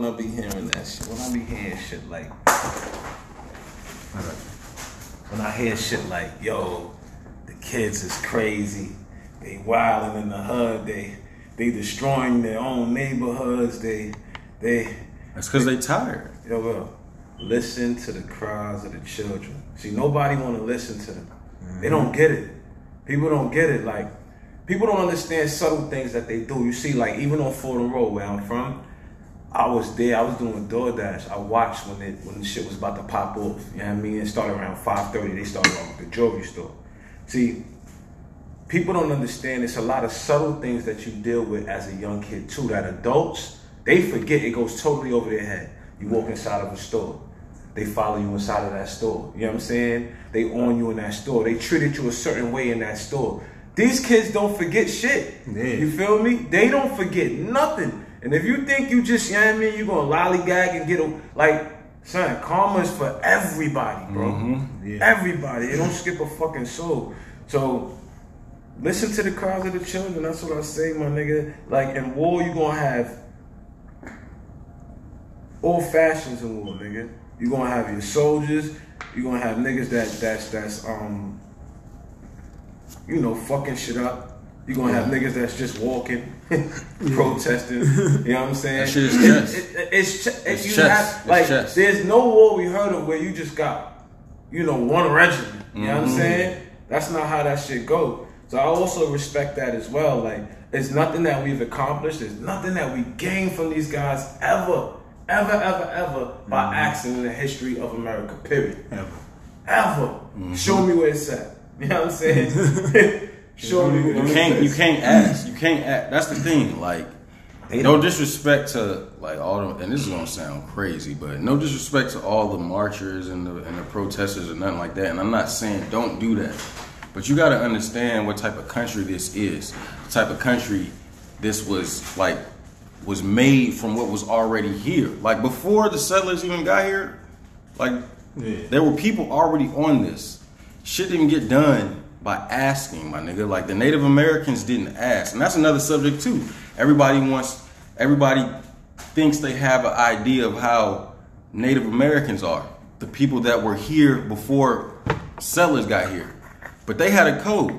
When I be hearing that shit, when I be hearing shit like, when I hear shit like, yo, the kids is crazy, they wilding in the hood, they they destroying their own neighborhoods, they they. That's because they tired. Yo, well, listen to the cries of the children. See, nobody want to listen to them. They don't get it. People don't get it. Like, people don't understand subtle things that they do. You see, like even on Fordham Road, where I'm from, I was there. I was doing DoorDash. I watched when it when the shit was about to pop off. You know what I mean? It started around 5:30. They started off with the jewelry store. See, people don't understand. It's a lot of subtle things that you deal with as a young kid too. That adults they forget. It goes totally over their head. You walk inside of a store. They follow you inside of that store. You know what I'm saying? They own you in that store. They treated you a certain way in that store. These kids don't forget shit. Yeah. You feel me? They don't forget nothing. And if you think you just, you know what I mean, you gonna lollygag and get a, like, son, karma is for everybody, bro. Yeah. Everybody. It don't skip a fucking soul. So, listen to the cries of the children. That's what I say, my nigga. Like, in war, you gonna have all fashions in war, nigga. You gonna have your soldiers. You gonna have niggas that that's that's um, you know, fucking shit up. You gonna have niggas that's just walking, protesting. You know what I'm saying? That shit is chess. it- it- it's ch- It's you chess. have- like chess. there's no war we heard of where you just got, you know, one regiment. You know what I'm Mm-hmm. saying? That's not how that shit go. So I also respect that as well. Like it's nothing that we've accomplished. It's nothing that we gained from these guys ever, ever, ever, ever Mm-hmm. by accident in the history of America. Period. Ever. Ever. Mm-hmm. Show me where it's at. You know what I'm saying? Show me You can't at. you can't ask. You can't ask. That's the thing. Like They no disrespect to like all the and this is gonna sound crazy, but no disrespect to all the marchers and the and the protesters and nothing like that. And I'm not saying don't do that. But you gotta understand what type of country this is. The type of country this was like was made from what was already here. Like before the settlers even got here, like Yeah. there were people already on this. Shit didn't get done by asking, my nigga. Like the Native Americans didn't ask, and that's another subject too. Everybody wants, everybody thinks they have an idea of how Native Americans are, the people that were here before settlers got here, but they had a code.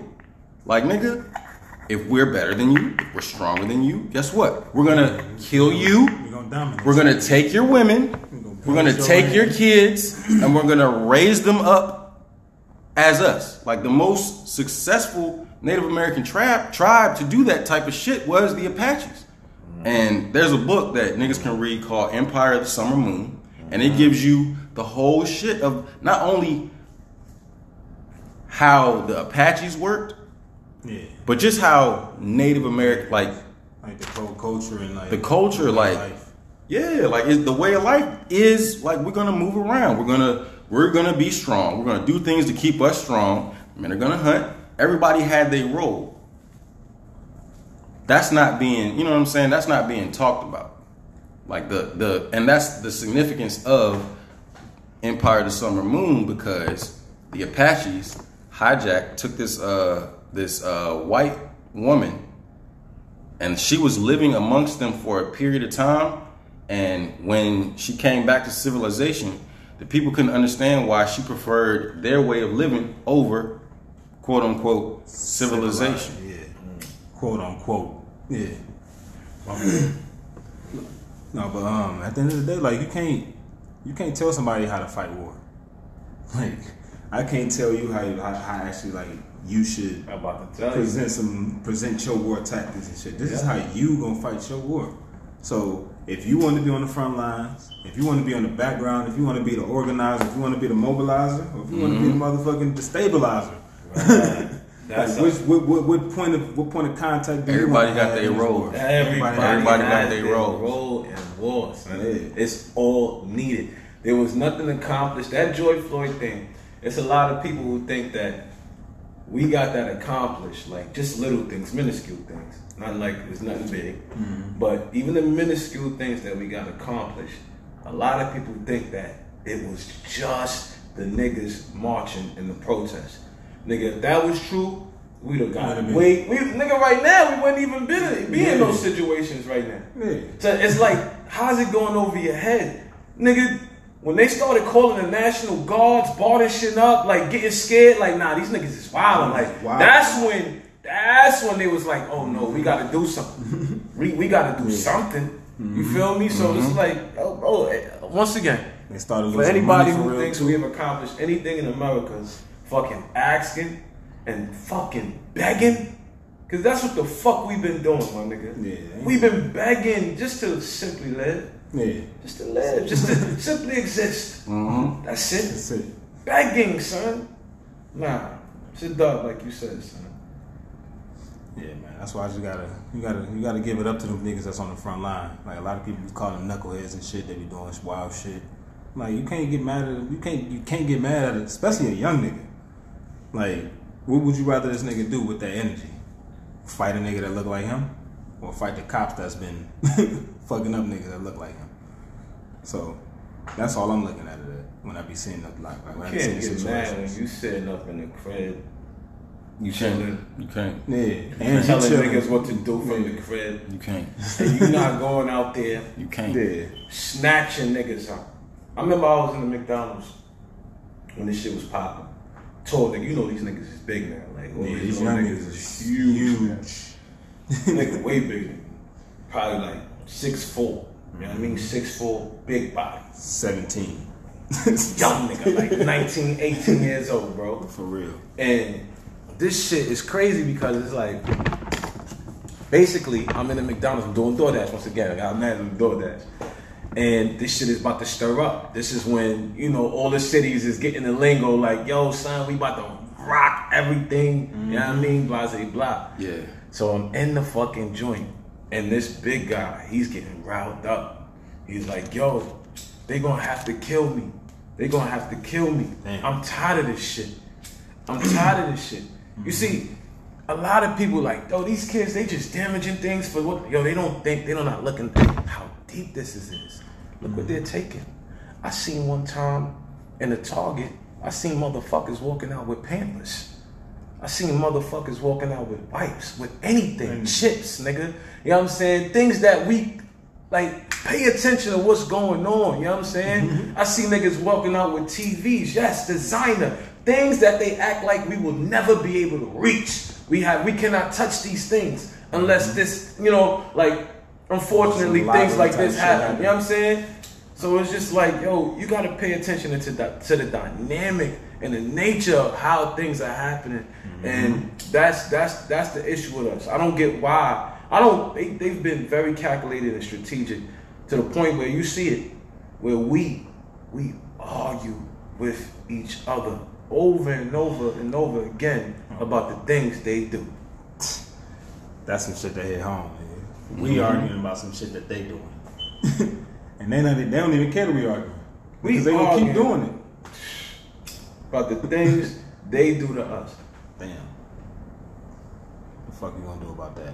Like nigga, if we're better than you, we're stronger than you, guess what? We're gonna kill you. We're gonna dominate. We're gonna take your women, we're gonna take your kids, and we're gonna raise them up as us. Like the most successful Native American tribe tribe to do that type of shit was the Apaches. And there's a book that niggas can read called Empire of the Summer Moon, and it gives you the whole shit of not only how the Apaches worked, Yeah. but just how Native American like Like the whole culture and like the culture, like life. yeah, like it's, the way of life is like we're gonna move around. We're gonna we're gonna be strong. We're gonna do things to keep us strong. Men are gonna hunt. Everybody had their role. That's not being, you know what I'm saying? That's not being talked about. Like the the and that's the significance of Empire of the Summer Moon because the Apaches hijacked took this uh this uh white woman and she was living amongst them for a period of time and when she came back to civilization the people couldn't understand why she preferred their way of living over quote unquote civilization Yeah. Quote unquote. Yeah. no, but um, at the end of the day, like you can't you can't tell somebody how to fight war. Like I can't tell you how how, how actually like you should I'm about to tell you. present some present your war tactics and shit. This is how you gonna fight your war. So if you want to be on the front lines, if you want to be on the background, if you want to be the organizer, if you want to be the mobilizer, or if you want to be the mm-hmm. motherfucking destabilizer. That's like, which, what, what, what point of what point of contact do Everybody you got their role. Everybody, Everybody got their role in war, son. Yeah. It's all needed. There was nothing accomplished. That George Floyd thing. It's a lot of people who think that we got that accomplished, like just little things, minuscule things. Not like it's nothing big, Mm-hmm. but even the minuscule things that we got accomplished. A lot of people think that it was just the niggas marching in the protest. Nigga, if that was true, we'd have got Wait, we nigga, right now we wouldn't even be, be in Yeah. those situations right now. Yeah. So it's like, How's it going over your head? Nigga, when they started calling the National Guards, barring shit up, like getting scared, like, nah, these niggas is wild. Like, Wild. that's when, that's when they was like, oh no, we gotta do something. we, we gotta do something. You mm-hmm. feel me? So it's mm-hmm. like, oh, bro, eh, once again, They started for anybody for who thinks we have accomplished anything in America fucking asking and fucking begging. Cause that's what the fuck we've been doing, my nigga. Yeah. We've been begging just to simply live. Yeah, Just to live. Just to simply exist. Mm-hmm. That's it. that's it. Begging, son. Nah. Shit dog, like you said, son. Yeah, man. That's why I just gotta, you gotta, you gotta give it up to them niggas that's on the front line. Like a lot of people call them knuckleheads and shit. They be doing wild shit. Like you can't get mad at it. You can't, you can't get mad at it, especially a young nigga. Like, what would you rather this nigga do with that energy? Fight a nigga that look like him, or fight the cops that's been fucking up niggas that look like him? So that's all I'm looking at it at when I be seeing the like, like when I You be seeing can't get mad when you sitting up in the crib You can't. You can't. Yeah, and you telling chilling. niggas what to do from Yeah. the crib. You can't. And you not going out there You can't. Yeah. snatching niggas up. I remember I was in the McDonald's when this shit was popping. Told nigga, you know these niggas is big now. Like, all Yeah, these these young niggas niggas is is huge. man. huge. nigga way bigger. Probably like six four. You know what I mean? Six four, big body. 17. Young nigga, like 19, 18 years old, bro. For real. And this shit is crazy because it's like basically I'm in a McDonald's, I'm doing DoorDash once again. I got mad the DoorDash. And this shit is about to stir up. This is when, you know, all the cities is getting the lingo like, yo, son, we about to rock everything. You know what I mm-hmm. mean? Blah, blah, blah. Yeah. So I'm in the fucking joint, and this big guy, he's getting riled up. He's like, yo, they gonna have to kill me. They gonna have to kill me. Damn. I'm tired of this shit. I'm tired of this shit. You see, a lot of people like, yo, these kids, they just damaging things for what, yo, they don't think, they don't not looking how deep this is. Look what they're taking. I seen one time in the Target, I seen motherfuckers walking out with pantless. I seen motherfuckers walking out with wipes, with anything, chips, nigga. You know what I'm saying? Things that we like pay attention to what's going on. You know what I'm saying? Mm-hmm. I see niggas walking out with TVs, yes, designer, things that they act like we will never be able to reach. We have we cannot touch these things unless this, you know, like unfortunately things like this happen. You know what I'm saying? So it's just like, yo, you gotta pay attention to the to the dynamic and the nature of how things are happening, and that's that's that's the issue with us. I don't get why. I don't. They they've been very calculated and strategic to the point where you see it, where we we argue with each other over and over and over again about the things they do. That's some shit that hit home. Man. We mm-hmm. arguing about some shit that they doing. and they don't, they don't even care that we arguing. We Because they gonna keep doing it. About the things they do to us. Damn. The fuck you gonna do about that?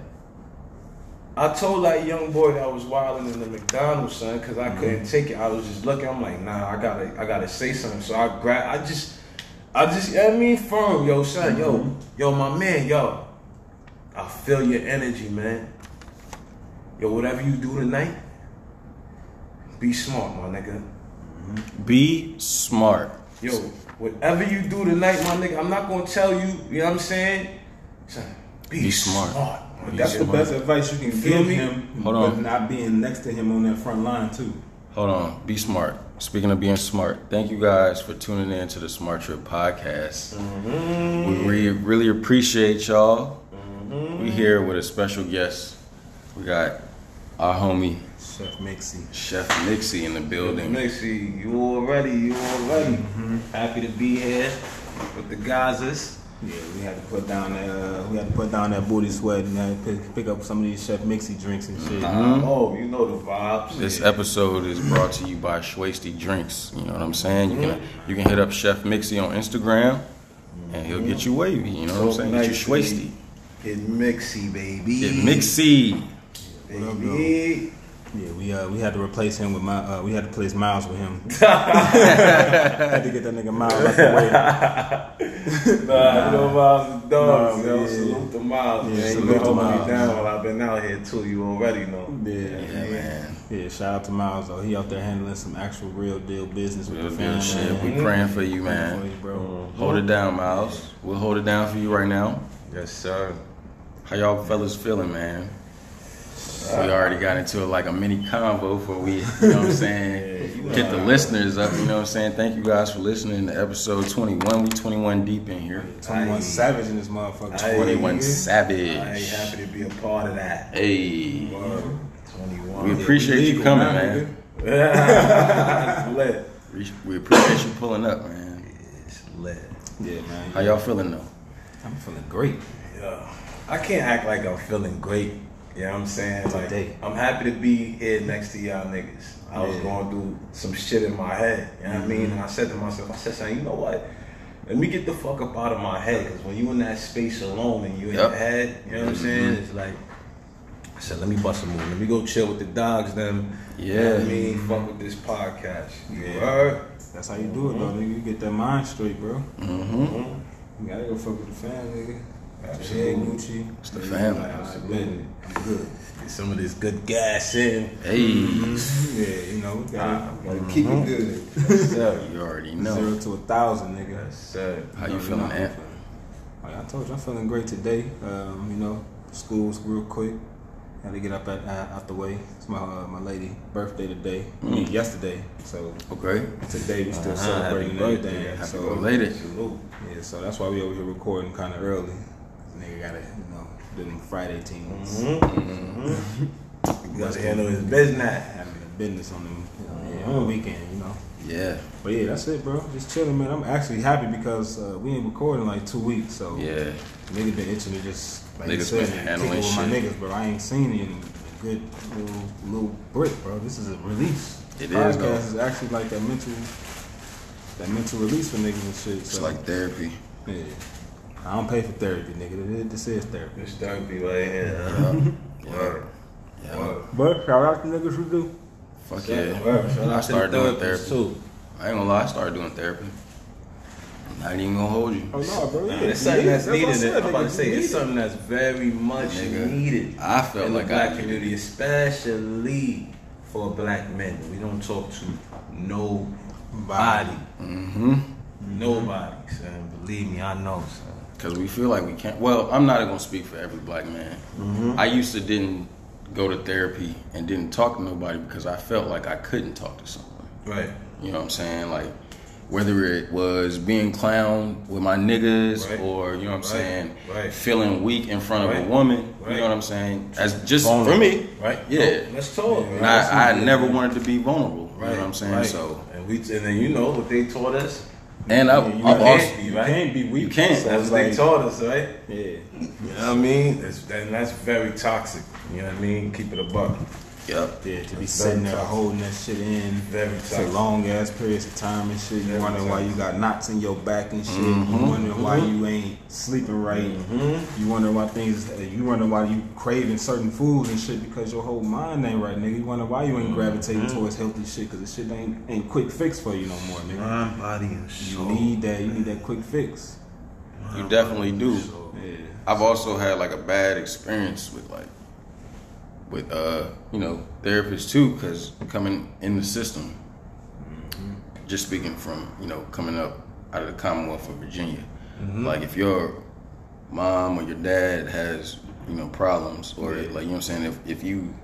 I told that young boy that I was wilding in the McDonald's, son, because I mm-hmm. couldn't take it. I was just looking. I'm like, nah, I gotta, I gotta say something. So I grab, I just, I just, you know I mean, firm, yo, son, yo, mm-hmm. yo, my man, yo, I feel your energy, man. Yo, whatever you do tonight, be smart, my nigga. Mm-hmm. Be smart. Yo, whatever you do tonight, my nigga, I'm not gonna tell you. You know what I'm saying? Son, be, Be smart. smart. my That's nigga. the best advice you can Feel give me? him, Hold but on. not being next to him on that front line too. Hold on. Be smart. Speaking of being smart, thank you guys for tuning in to the Smart Trip podcast. We mm-hmm. re- really appreciate y'all. Mm-hmm. We here with a special guest. We got our homie Chef Mixie. Chef Nixie in the building. Mixie, you already, you already. Mm-hmm. Happy to be here with the Gazas. Yeah, we had to put down that uh, we had to put down that booty sweat and uh, pick, pick up some of these Chef Mixy drinks and shit. Oh, you know the vibes. This episode is brought to you by Shwasted Drinks. You know what I'm saying? You can you can hit up Chef Mixy on Instagram, and he'll get you wavy. You know what I'm saying? Get you Schwasty. Get Mixy, baby. Get Mixie. baby. Yeah, we uh, we had to replace him with my uh, we had to replace Miles with him. had to get that nigga Miles out the way. Um, nah, you know Miles is dogs, Nah, yo. yeah. Salute to Miles, Yeah, man. You salute been to holding Miles, me down man. while I've been out here too. You already know. Yeah, Yeah, man. Yeah, shout out to Miles though. He out there handling some actual real deal business with Real the deal family. shit. We man. praying for you, Praying for man. you, bro. Mm. Hold it down, Miles. We'll hold it down for you right now. Yes, sir. How y'all fellas feeling, man? We already got into like a mini convo for we, you know what I'm saying, get the listeners up, you know what I'm saying? Thank you guys for listening to episode 21. We 21 deep in here. 21 Aye. Savage in this motherfucker. Aye. 21 I Savage. ain't happy to be a part of that. Hey. Word. We 21. appreciate you coming, man. it's lit. We- We appreciate you pulling up, man. It's lit. Yeah, man. How y'all feeling though? I'm feeling great. Yeah. I can't act like I'm feeling great. You know what I'm saying? Like Today. I'm happy to be here next to y'all niggas. I was Yeah. going through some shit in my head. You know what I mm-hmm. mean? And I said to myself, I said, son, you know what? Let me get the fuck up out of my head. Because when you in that space alone and you in Yep. your head, you know what I'm mm-hmm. saying? It's like, I said, let me bust a move. Let me go chill with the dogs, them. You know what I Yeah. mean? Fuck with this podcast. You Yeah. heard? That's how you do it, though, mm-hmm. nigga. You get that mind straight, bro. Mm-hmm. You gotta go fuck with the fam, nigga. Absolutely. Yeah, Gucci. It's the family. Like, I bet I'm good. Get some of this good gas in. Hey. Yeah, you know, we gotta, gotta keep it good. Yes, sir. You already know. Zero to a thousand, nigga. Yes, sir. How you No, feeling, no, Ant? Like I told you, I'm feeling great today. Um, you know, school's real quick. Had to get up at, uh, out the way. It's my uh, my lady birthday today. I mean, yesterday. So Okay. today we still Uh-huh, celebrating happy birthday. everything. Happy So belated. Salute. yeah, so that's why we over here recording kind of early. Nigga gotta, you know, do them Friday teams. Mm-hmm. Mm-hmm. You gotta handle his business. Having a business on them, you know, yeah, on the weekend, you know. Yeah. But yeah, that's it, bro. Just chilling, man. I'm actually happy because uh, we ain't recording like two weeks, so Yeah. nigga been itching to just like you Niggas said, handling it with my niggas, bro. I ain't seen it in a good little little brick, bro. This is a release. It Podcast is, though. is actually like that mental that mental release for niggas and shit. It's like therapy. yeah. I don't pay for therapy, nigga. This is therapy. This therapy right here. Yeah. Word. Yeah. Word. But shout out to niggas who do. Fuck yeah. Word. Shout I out started the doing therapy. too. I ain't gonna lie, I started doing therapy. I'm not even gonna hold you. Oh no, bro. Yeah, It's something that's what I needed. said, I'm about to say it's need something that's very much Nigga, needed I felt in like the I black needed community, it. especially for black men. We don't talk to nobody. Mm-hmm. Nobody, son. Believe me, I know, son. Cause we feel like we can't. Well, I'm not gonna speak for every black man. Mm-hmm. I used to didn't go to therapy and didn't talk to nobody because I felt like I couldn't talk to someone. Right. You know what I'm saying? Like whether it was being clown with my niggas Right. or you know what I'm Right. saying, Right. feeling weak in front of a woman. You know what I'm saying? As just Vulnerable. for me, Right. Yeah. No, let's talk. Yeah. I, I never wanted to be vulnerable. Right. You know what I'm saying? So and we and then you know what they taught us. And I, Yeah, you I've can't also be, You can't be weak. You can't. So That's it's what they like, taught us, right? Yeah. You know what I mean? It's, and that's very toxic. You know what I mean? Keep it a buck. Yep. Yeah, to be That's sitting there toxic. holding that shit in Very for toxic. long ass periods of time and shit. You Very wondering why you got knots in your back and shit. Mhm. You wondering why you ain't sleeping right. Mm-hmm. You wondering why things. You wondering why you craving certain foods and shit because your whole mind ain't right, nigga. You wonder why you ain't gravitating towards healthy shit because the shit ain't ain't quick fix for you no more, nigga. Mind, body, and You soul. need that. You need that quick fix. You definitely do. Yeah. I've also had like a bad experience with like with uh you know therapists too because coming in the system just speaking from you know coming up out of the commonwealth of virginia like if your mom or your dad has you know problems or Yeah. like you know what i'm saying if, if you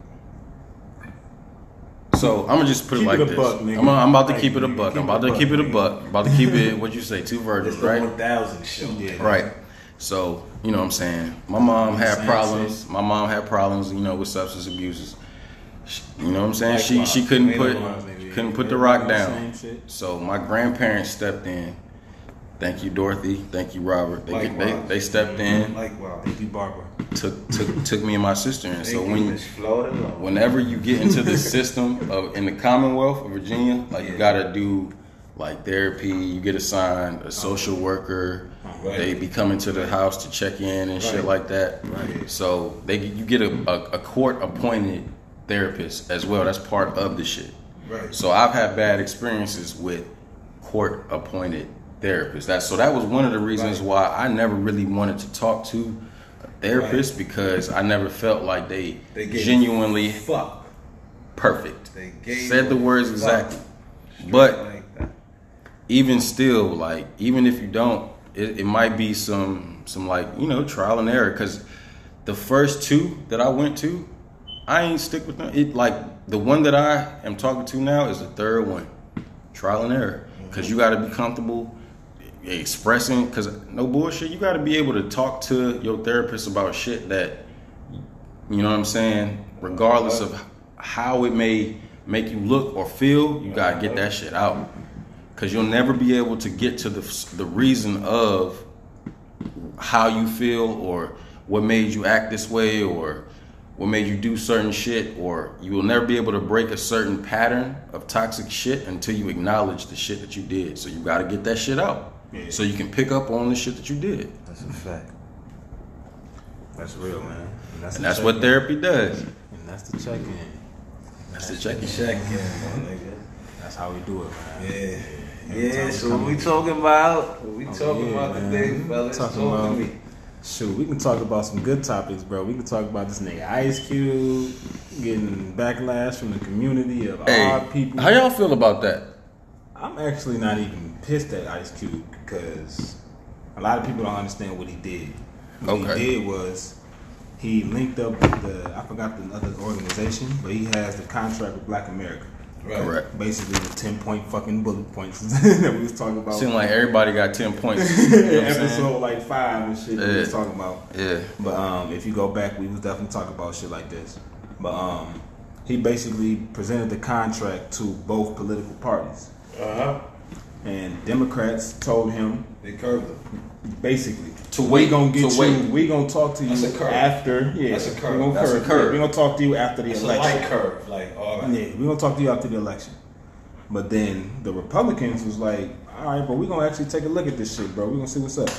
so I'm gonna just put Keep it like it a this. buck. I'm, I'm about to Like, keep it a buck. I'm about to keep it a buck. About to keep it. What you say? Two virgins, right? 1000 show. Yeah. Right. So, you know what I'm saying? My mom had problems. My mom had problems, you know, with substance abuses. She- You know what I'm saying? She she couldn't put couldn't put the rock down. So my grandparents stepped in. Thank you, Dorothy. Thank you, Robert. They they, they stepped in, Likewise. Thank you, Barbara. took took took me and my sister in. So when whenever you get into the system of in the Commonwealth of Virginia, like you gotta do like therapy. You get assigned a social worker. Right. They be coming to the house to check in and shit like that. Right. So they you get a, a, a court appointed therapist as well. That's part of the shit. Right. So I've had bad experiences with court appointed therapists. That so that was one of the reasons Right. why I never really wanted to talk to a therapist because I never felt like they, They genuinely Fuck. perfect. They gave Said the words exactly. But like even still, like even if you don't, it, it might be some some like you know trial and error. Because the first two that I went to, I ain't stick with them. It like the one that I am talking to now is the third one, trial and error. Because you got to be comfortable expressing. Because no bullshit, you got to be able to talk to your therapist about shit that you know what I'm saying? Regardless of how it may make you look or feel, you gotta get that shit out. Cause you'll never be able to get to the the reason of how you feel or what made you act this way or what made you do certain shit or you will never be able to break a certain pattern of toxic shit until you acknowledge the shit that you did. So you gotta get that shit out. Yeah. So you can pick up on the shit that you did. That's a fact. That's real, man. And And the that's what therapy does. And that's the check in. That's the check-in Check in, nigga. That's how we do it, man. Yeah. Every time Yeah, we so come what we talking about? What we Oh, talking yeah, about man. today, fellas? Talking Talk about- to me. Shoot, we can talk about some good topics, bro. We can talk about this nigga Ice Cube getting backlash from the community of Hey, odd people. how y'all feel about that? I'm actually not even pissed at Ice Cube because a lot of people don't understand what he did. What Okay. he did was he linked up with the I forgot the other organization, but he has the contract with Black America. Right. Correct. Basically, the ten point fucking bullet points that we was talking about. Seemed like everybody got ten points. You know what I'm saying? episode like five and shit that we was talking about. Yeah. But um, if you go back, we was definitely talking about shit like this. But um, he basically presented the contract to both political parties, Uh huh. and Democrats told him They curved them. Basically To we wait, gonna get to you. wait. We gonna talk to you That's a curve. after. Yeah, That's a curve. We gonna That's a curve. curve. We gonna talk to you after the a election. light curve. Like, all right. Yeah, we gonna talk to you after the election. But then the Republicans was like, all right, but we gonna actually take a look at this shit, bro. We gonna see what's up.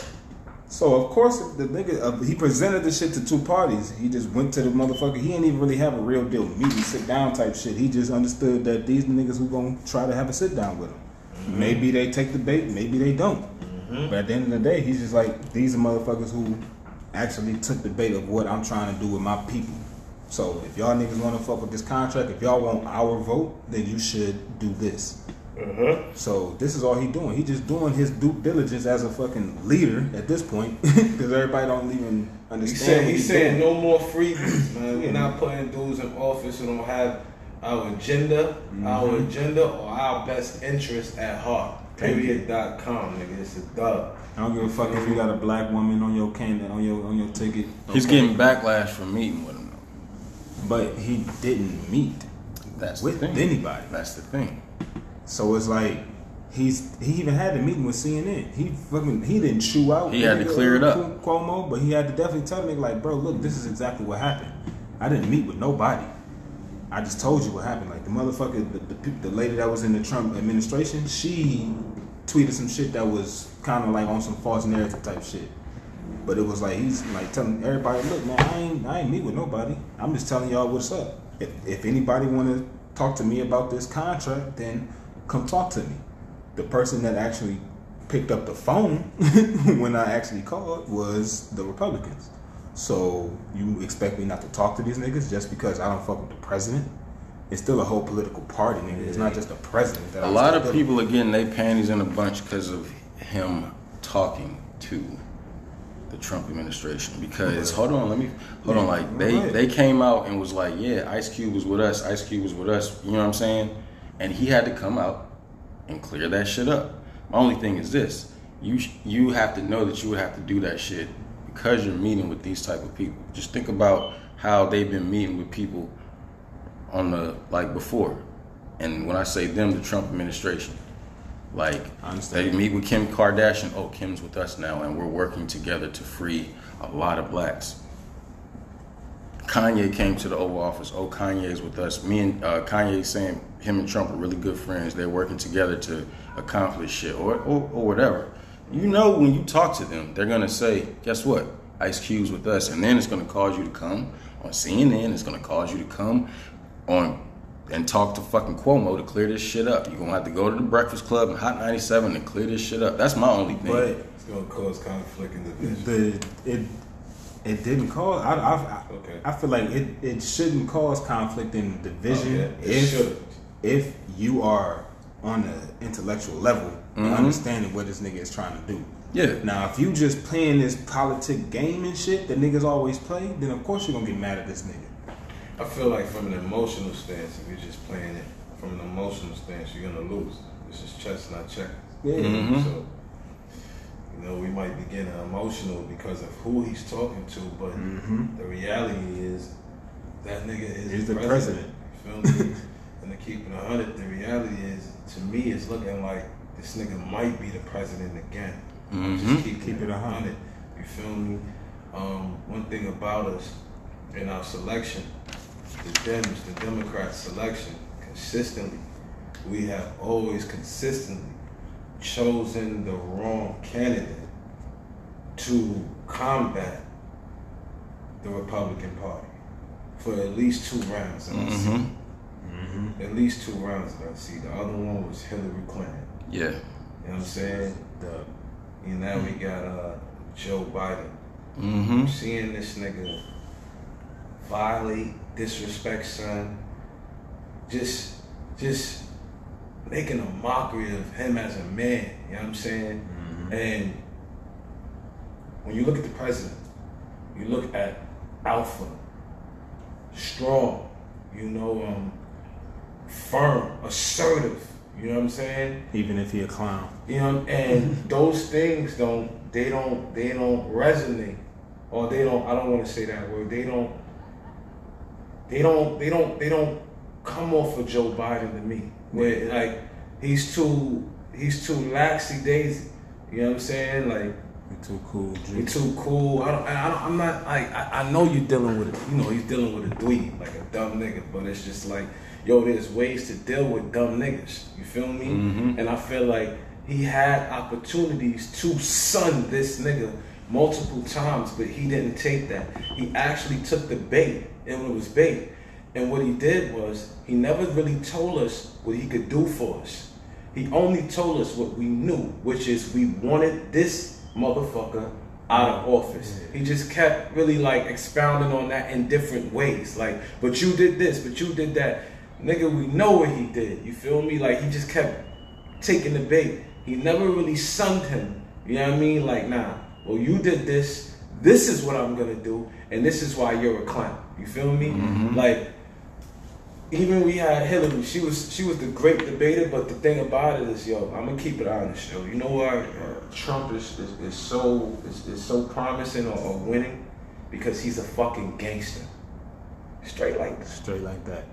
So of course the nigga uh, he presented the shit to two parties. He just went to the motherfucker. He didn't even really have a real deal meeting, sit down type shit. He just understood that these niggas who gonna try to have a sit down with him. Maybe they take the bait, maybe they don't. But at the end of the day, he's just like these are motherfuckers who actually took the bait of what I'm trying to do with my people. So if y'all niggas want to fuck with this contract, if y'all want our vote, then you should do this. So this is all he doing. He just doing his due diligence as a fucking leader at this point, because everybody don't even He understand. said what he he's said no more freebies, man. We're not putting dudes in office who don't have our agenda, Mm-hmm. our agenda, or our best interest at heart. Thank Dot com, nigga. It's a dub. I don't give a fuck if you got a black woman on your candidate on your on your ticket. He's Okay. getting backlash from meeting with him. though. but he didn't meet That's with the thing. anybody. That's the thing. So it's like he's he even had a meeting with CNN. He fucking he didn't chew out. He had to clear it up. Cuomo, but he had to definitely tell me like, bro, look, this is exactly what happened. I didn't meet with nobody. I just told you what happened. Like the motherfucker, the, the, the lady that was in the Trump administration, she tweeted some shit that was kind of like on some false narrative type shit. But it was like he's like telling everybody, look, man, I ain't I ain't meet with nobody. I'm just telling y'all what's up. If if anybody want to talk to me about this contract, then come talk to me. The person that actually picked up the phone when I actually called was the Republicans. So you expect me not to talk to these niggas just because I don't fuck with the president? It's still a whole political party, nigga. It's not just the president. That A I'm lot of people are getting their panties in a bunch because of him talking to the Trump administration. Because hold on, let me hold on. Like they ahead. they came out and was like, yeah, Ice Cube was with us. Ice Cube was with us. You know what I'm saying? And he had to come out and clear that shit up. My only thing is this: you you have to know that you would have to do that shit because you're meeting with these type of people. Just think about how they've been meeting with people on the like before. And when I say them, the Trump administration. Like they meet with Kim Kardashian. Oh, Kim's with us now, and we're working together to free a lot of blacks. Kanye came to the Oval Office. Oh, Kanye's with us. Me and uh, Kanye saying him and Trump are really good friends. They're working together to accomplish shit or, or or whatever. You know, when you talk to them, they're gonna say, "Guess what? Ice Cube's with us," and then it's gonna cause you to come on CNN. It's gonna cause you to come on and talk to fucking Cuomo to clear this shit up. You're gonna have to go to the Breakfast Club and Hot 97 to clear this shit up. That's my only thing. But It's gonna cause conflict and division. the it it didn't cause. I I, I, Okay. I feel like it, it shouldn't cause conflict and division Oh, yeah, if shouldn't. if you are on an intellectual level and Mhm. understanding what this nigga is trying to do. yeah. Now, if you just playing this politic game and shit that niggas always play, then of course you're gonna get mad at this nigga. I feel like from an emotional stance, if you're just playing it from an emotional stance, you're gonna lose. This is chess, not checkers. Yeah. Mhm. So, you know, we might be getting emotional because of who he's talking to, but Mhm. the reality is that nigga is He's the president. You feel me? and to keep it a hundred, the reality is, to me, it's looking like this nigga might be the president again. Mhm. Just keep, Keep it a hundred. You feel me? Um, one thing about us in our selection, the Dems, the Democrat selection, consistently, we have always consistently chosen the wrong candidate to combat the Republican Party for at least two rounds. that I see. hmm At least two rounds that I see. The other one was Hillary Clinton. Yeah. You know what I'm saying? The And now we got uh, Joe Biden. hmm Seeing this nigga violate, disrespect son, just just making a mockery of him as a man, you know what I'm saying? And when you look at the president, you look at alpha, strong, you know, um, firm, assertive, you know what I'm saying? even if he a clown. You know, and those things don't they don't they don't resonate. Or they don't I don't want to say that word. They don't they don't they don't they don't come off of Joe Biden to me. Where like he's too he's too laxy daisy. You know what I'm saying? Like He too cool. we Drew. too cool. I don't, I don't, I'm not like I, I know you're dealing with it. You know he's dealing with a dweeb, like a dumb nigga. But it's just like, yo, there's ways to deal with dumb niggas. You feel me? Mhm. And I feel like he had opportunities to sun this nigga multiple times, but he didn't take that. He actually took the bait, and it was bait. And what he did was he never really told us what he could do for us. He only told us what we knew, which is we wanted this motherfucker out of office. He just kept really like expounding on that in different ways. Like, but you did this, but you did that. Nigga, we know what he did. You feel me? Like he just kept taking the bait. He never really sunned him. You know what I mean? Like, nah, well, you did this. This is what I'm gonna do, and this is why you're a clown. You feel me? Like, even we had Hillary. She was she was the great debater, but the thing about it is, yo, I'm gonna keep it honest, yo. You know why uh, Trump is, is, is so is, is so promising or, or winning? Because he's a fucking gangster. Straight like that. Straight like that.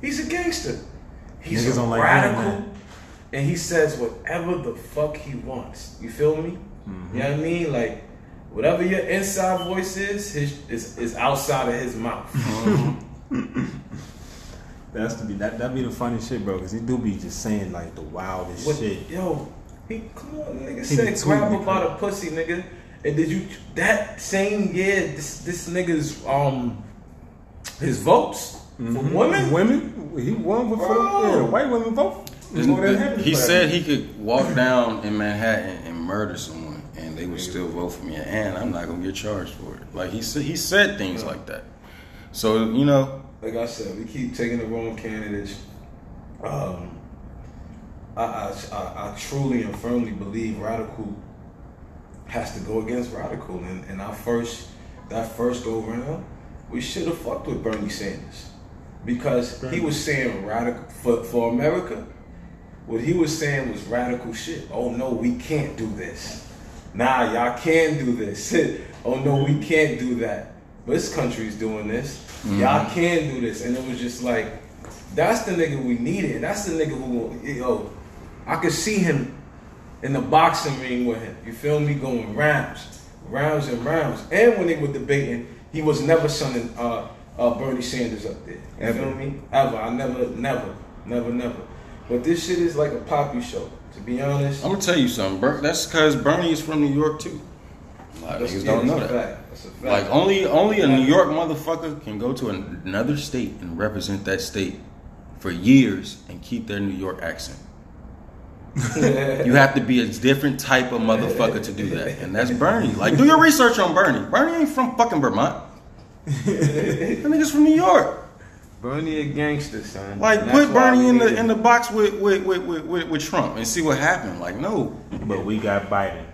He's a gangster. He's Niggas a don't like radical, hearing and he says whatever the fuck he wants. You feel me? Mm-hmm. You know what I mean? Like whatever your inside voice is, his is, is outside of his mouth. That's to be that that be the funny shit, bro. Cause he do be just saying like the wildest What, shit. yo, he come on, nigga He said grab her by the pussy, nigga. And did you that same year this this nigga's um his votes for Mhm. women? Women. He won before Bro. yeah, the white women vote. This- More than happy he for said he could walk down in Manhattan and murder someone, and they would still vote for me, and I'm not gonna get charged for it. Like he said, he said things like that. So you know, like I said, we keep taking the wrong candidates. Um, I, I, I, I truly and firmly believe radical has to go against radical. And, and our first, that first go round, we should have fucked with Bernie Sanders because he was saying radical for, for America. What he was saying was radical shit. Oh no, we can't do this. Nah, y'all can do this. oh no, we can't do that. But this country's doing this. Y'all can do this. And it was just like, that's the nigga we needed. That's the nigga who, yo, I could see him in the boxing ring with him. You feel me? Going rounds, rounds and rounds. And when they were debating, he was never sending uh, uh, Bernie Sanders up there. You Ever. feel me? Ever. I never, never, never, never. But this shit is like a poppy show. To be honest, I'm gonna tell you something. Ber- that's because Bernie is from New York too. A lot of that's, niggas don't know that. That's a fact. Like only only a New York motherfucker can go to another state and represent that state for years and keep their New York accent. You have to be a different type of motherfucker to do that, and that's Bernie. Like, do your research on Bernie. Bernie ain't from fucking Vermont. That nigga's from New York. Bernie a gangster, son. Like, And put Bernie in the in the box with with, with, with, with with Trump and see what happened. Like, no, But we got Biden,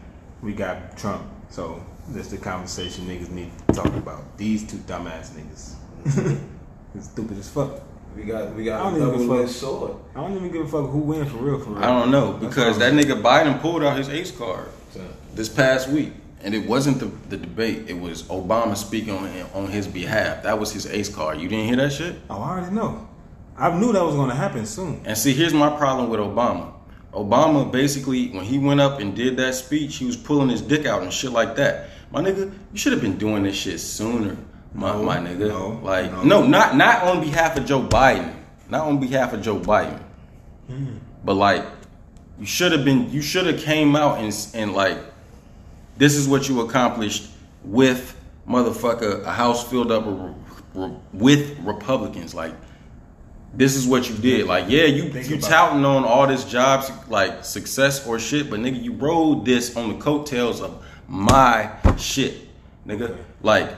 we got Trump. So that's the conversation niggas need to talk about. These two dumbass niggas. Stupid as fuck. We got we I got don't a even double give a edged fuck. sword. I don't even give a fuck who win for real, for real. I don't know because that nigga Biden pulled out his ace card So, this past week, and it wasn't the, the debate. It was Obama speaking on on his behalf. That was his ace card. You didn't hear that shit? Oh, I already know. I knew that was gonna happen soon. And see, here's my problem with Obama. Obama basically, when he went up and did that speech, he was pulling his dick out and shit like that. My nigga, you should have been doing this shit sooner, my, No, my nigga. no, like, no. no. not not on behalf of Joe Biden, not on behalf of Joe Biden, mm-hmm. but like, you should have been, you should have came out and and like, this is what you accomplished with motherfucker a house filled up with, Republicans, like this is what you did. Like, yeah, you Think you about touting on all this jobs like success or shit, but nigga, you rode this on the coattails of my shit, nigga. Like,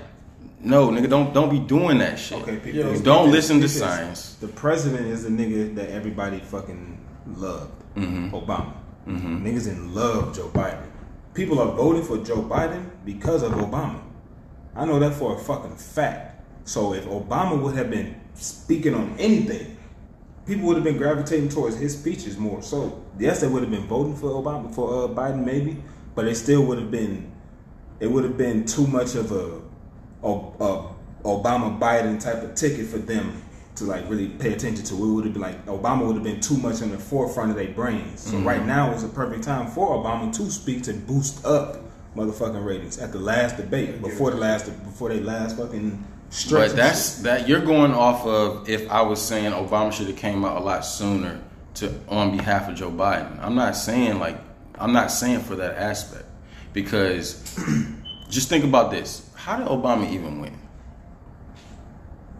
no, nigga, don't don't be doing that shit. Okay, people. Yo, don't listen to science. The president is the nigga that everybody fucking loved. Mm-hmm. Obama. Niggas in love Joe Biden. People are voting for Joe Biden because of Obama. I know that for a fucking fact. So if Obama would have been speaking on anything, people would have been gravitating towards his speeches more. So yes, they would have been voting for Obama for uh, Biden maybe, but it still would have been it would have been too much of a, a, a Obama Biden type of ticket for them to like really pay attention to. It would have been like Obama would have been too much on the forefront of their brains. So mm-hmm. right now is a perfect time for Obama to speak to boost up motherfucking ratings at the last debate before the last before they last fucking stretch. But that's shit. that you're going off of if I was saying Obama should have came out a lot sooner to on behalf of Joe Biden. I'm not saying like I'm not saying for that aspect because just think about this. How did Obama even win?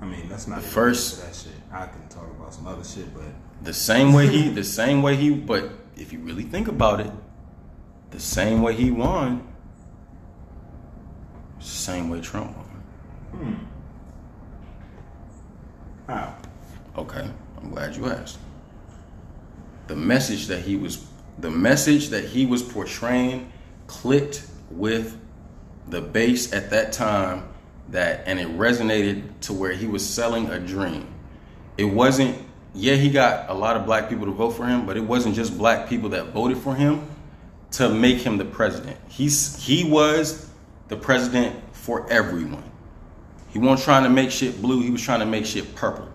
I mean that's not the first- that shit. I can talk about some other shit, but The same way he the same way he but if you really think about it, the same way he won, same way Trump won. Hmm. how? Okay, I'm glad you asked. The message that he was the message that he was portraying clicked with the base at that time that and it resonated to where he was selling a dream. It wasn't yeah, he got a lot of black people to vote for him, but it wasn't just black people that voted for him to make him the president. He's he was the president for everyone. He wasn't trying to make shit blue, he was trying to make shit purple.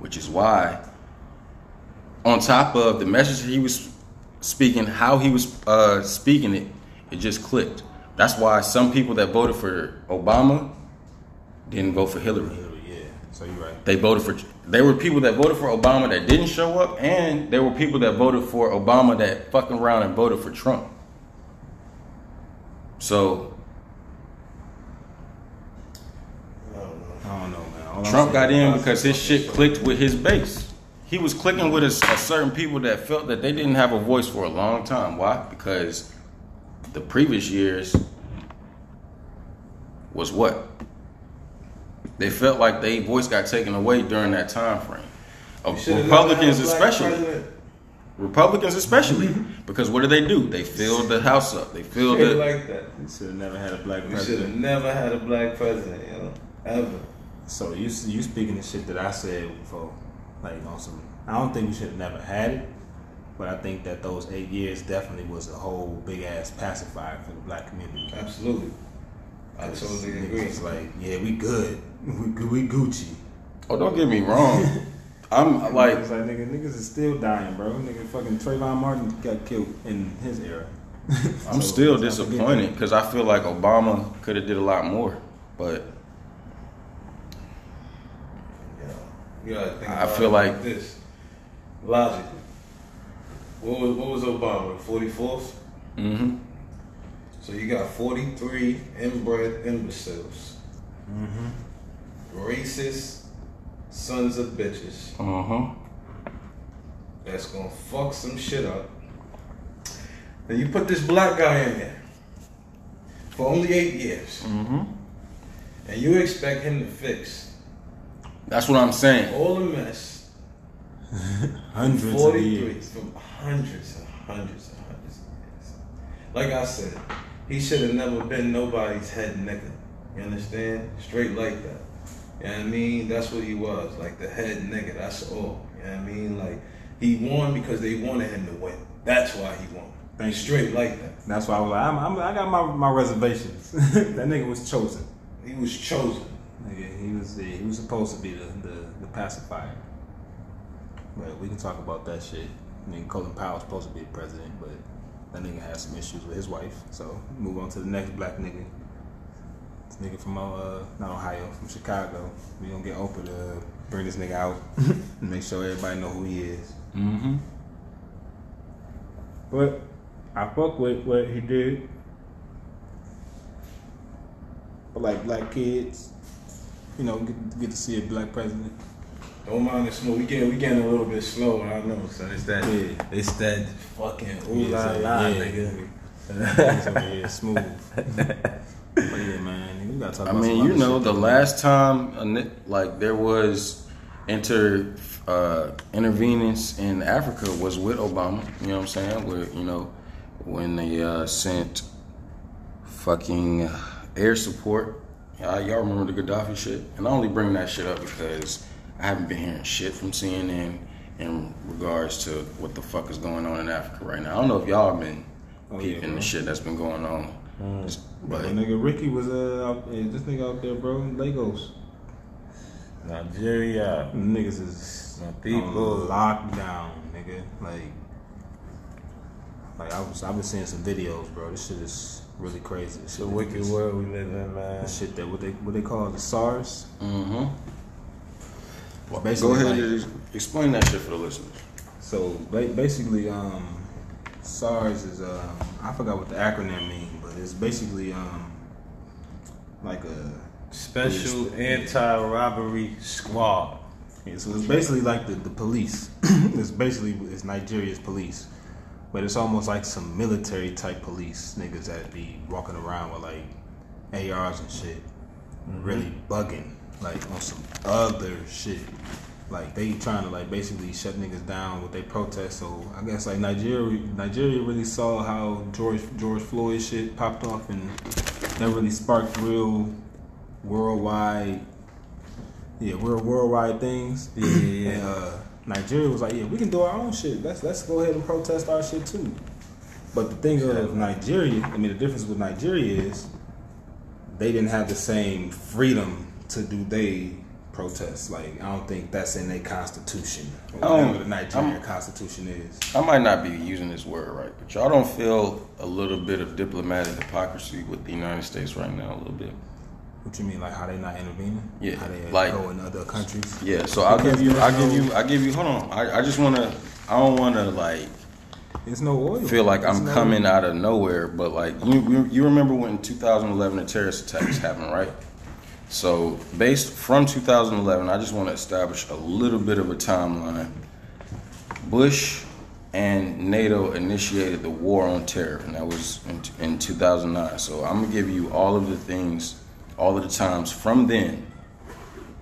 Which is why, on top of the message he was speaking, how he was uh, speaking it, it just clicked. That's why some people that voted for Obama didn't vote for Hillary. Yeah, so you're right. They voted for. There were people that voted for Obama that didn't show up, and there were people that voted for Obama that fucking around and voted for Trump. So I don't know. I don't know, man. All Trump got in because his shit clicked with his base. He was clicking with a, a certain people that felt that they didn't have a voice for a long time. Why? Because the previous years was what they felt like their voice got taken away during that time frame. Of Republicans, never had a black especially. president. Republicans, especially, mm-hmm. because what do they do? They filled the house up. They filled Shit it. like that. We should have never had a black We should have president. never had a black president, you know, ever. So you you speaking the shit that I said before, like on some. I don't think we should have never had it, but I think that those eight years definitely was a whole big ass pacifier for the black community. Absolutely. I totally agree. It's like, yeah, we good, we good- we Gucci. Oh, don't get me wrong. I'm like, it's like nigga, niggas is still dying, bro. Nigga, fucking Trayvon Martin got killed in his era. I'm So, still let's not forget disappointed because I feel like Obama could have did a lot more, but Yeah. You I feel like- this. Logically. What was what was Obama? Forty fourth? hmm So you got forty three inbred imbeciles. Mm-hmm. Racist sons of bitches. uh huh. that's gonna fuck some shit up. Then you put this black guy in there for only eight years, Mm-hmm. and you expect him to fix That's what I'm saying. all the mess. Hundreds of 43 years. from hundreds and hundreds and hundreds of years. Like I said, he should have never been nobody's head nigga. You understand? Straight like that. You know what I mean? That's what he was, like the head nigga. That's all. You know what I mean? Like he won because they wanted him to win. That's why he won. Thank you. Straight like that. That's why I was like, I'm, I'm, I got my, my reservations. that nigga was chosen. He was chosen. Nigga, he was the, he was supposed to be the, the, the pacifier. But we can talk about that shit. I mean, Colin Powell's supposed to be the president, but that nigga had some issues with his wife. So move on to the next black nigga. This nigga from uh not Ohio, from Chicago. We gonna get Oprah to bring this nigga out and make sure everybody know who he is. Mm-hmm. But I fuck with what he did. But like black kids, you know, get, get to see a black president. Don't mind the smoke. We getting we getting a little bit slow. I know, son. It's that Yeah. it's that fucking ooh Yeah, la la, nigga. Niggas over here smooth. but yeah, man, we gotta talk I mean, you know, the last time like there was inter uh, intervenence in Africa was with Obama. You know what I'm saying? Where you know when they uh, sent fucking air support. Uh, y'all remember the Gaddafi shit? And I only bring that shit up because I haven't been hearing shit from CNN in regards to what the fuck is going on in Africa right now. I don't know if y'all have been Oh, peeping bro. the shit that's been going on. But But that nigga Ricky was uh, out, eh, this nigga out there, bro, in Lagos. Nigeria. Them Niggas is My on people. lockdown, nigga. Like, like I was, I've been seeing some videos, bro. This shit is really crazy. This It's a shit wicked is- world we live in, man. The shit that what they what they call the SARS. Mm-hmm. Go Basically, ahead like- and explain that shit for the listeners. So basically, um, SARS is um, I forgot what the acronym means, but it's basically um, like a Special anti-robbery squad. yeah, so it's basically like the, the police. it's basically it's Nigeria's police, but it's almost like some military type police niggas that be walking around with like ARs and shit, really bugging like on some other shit. Like they trying to like basically shut niggas down with their protests. So I guess like Nigeria, Nigeria really saw how George George Floyd shit popped off, and that really sparked real worldwide, yeah, real worldwide things. Yeah, yeah, yeah. And uh, Nigeria was like, yeah, we can do our own shit. Let's let's go ahead and protest our shit too. But the thing of Nigeria, I mean, the difference with Nigeria is they didn't have the same freedom to do they protests. Like I don't think that's in their constitution or Um, whatever the Nigerian I'm- constitution is. I might not be using this word right, but y'all don't feel a little bit of diplomatic hypocrisy with the United States right now, a little bit. What you mean, like how they not intervening? Yeah, how they like- go in other countries. Yeah, so I'll give you, I'll give you, I'll give you. Hold on, I, I just wanna, I don't wanna like There's no oil. feel like There's I'm no- coming out of nowhere, but like you, you, you remember when 2011 the terrorist attacks happened, right? So based from 2011, I just want to establish a little bit of a timeline. Bush and NATO initiated the war on terror, and that was in, in 2009. So I'm gonna give you all of the things, all of the times from then,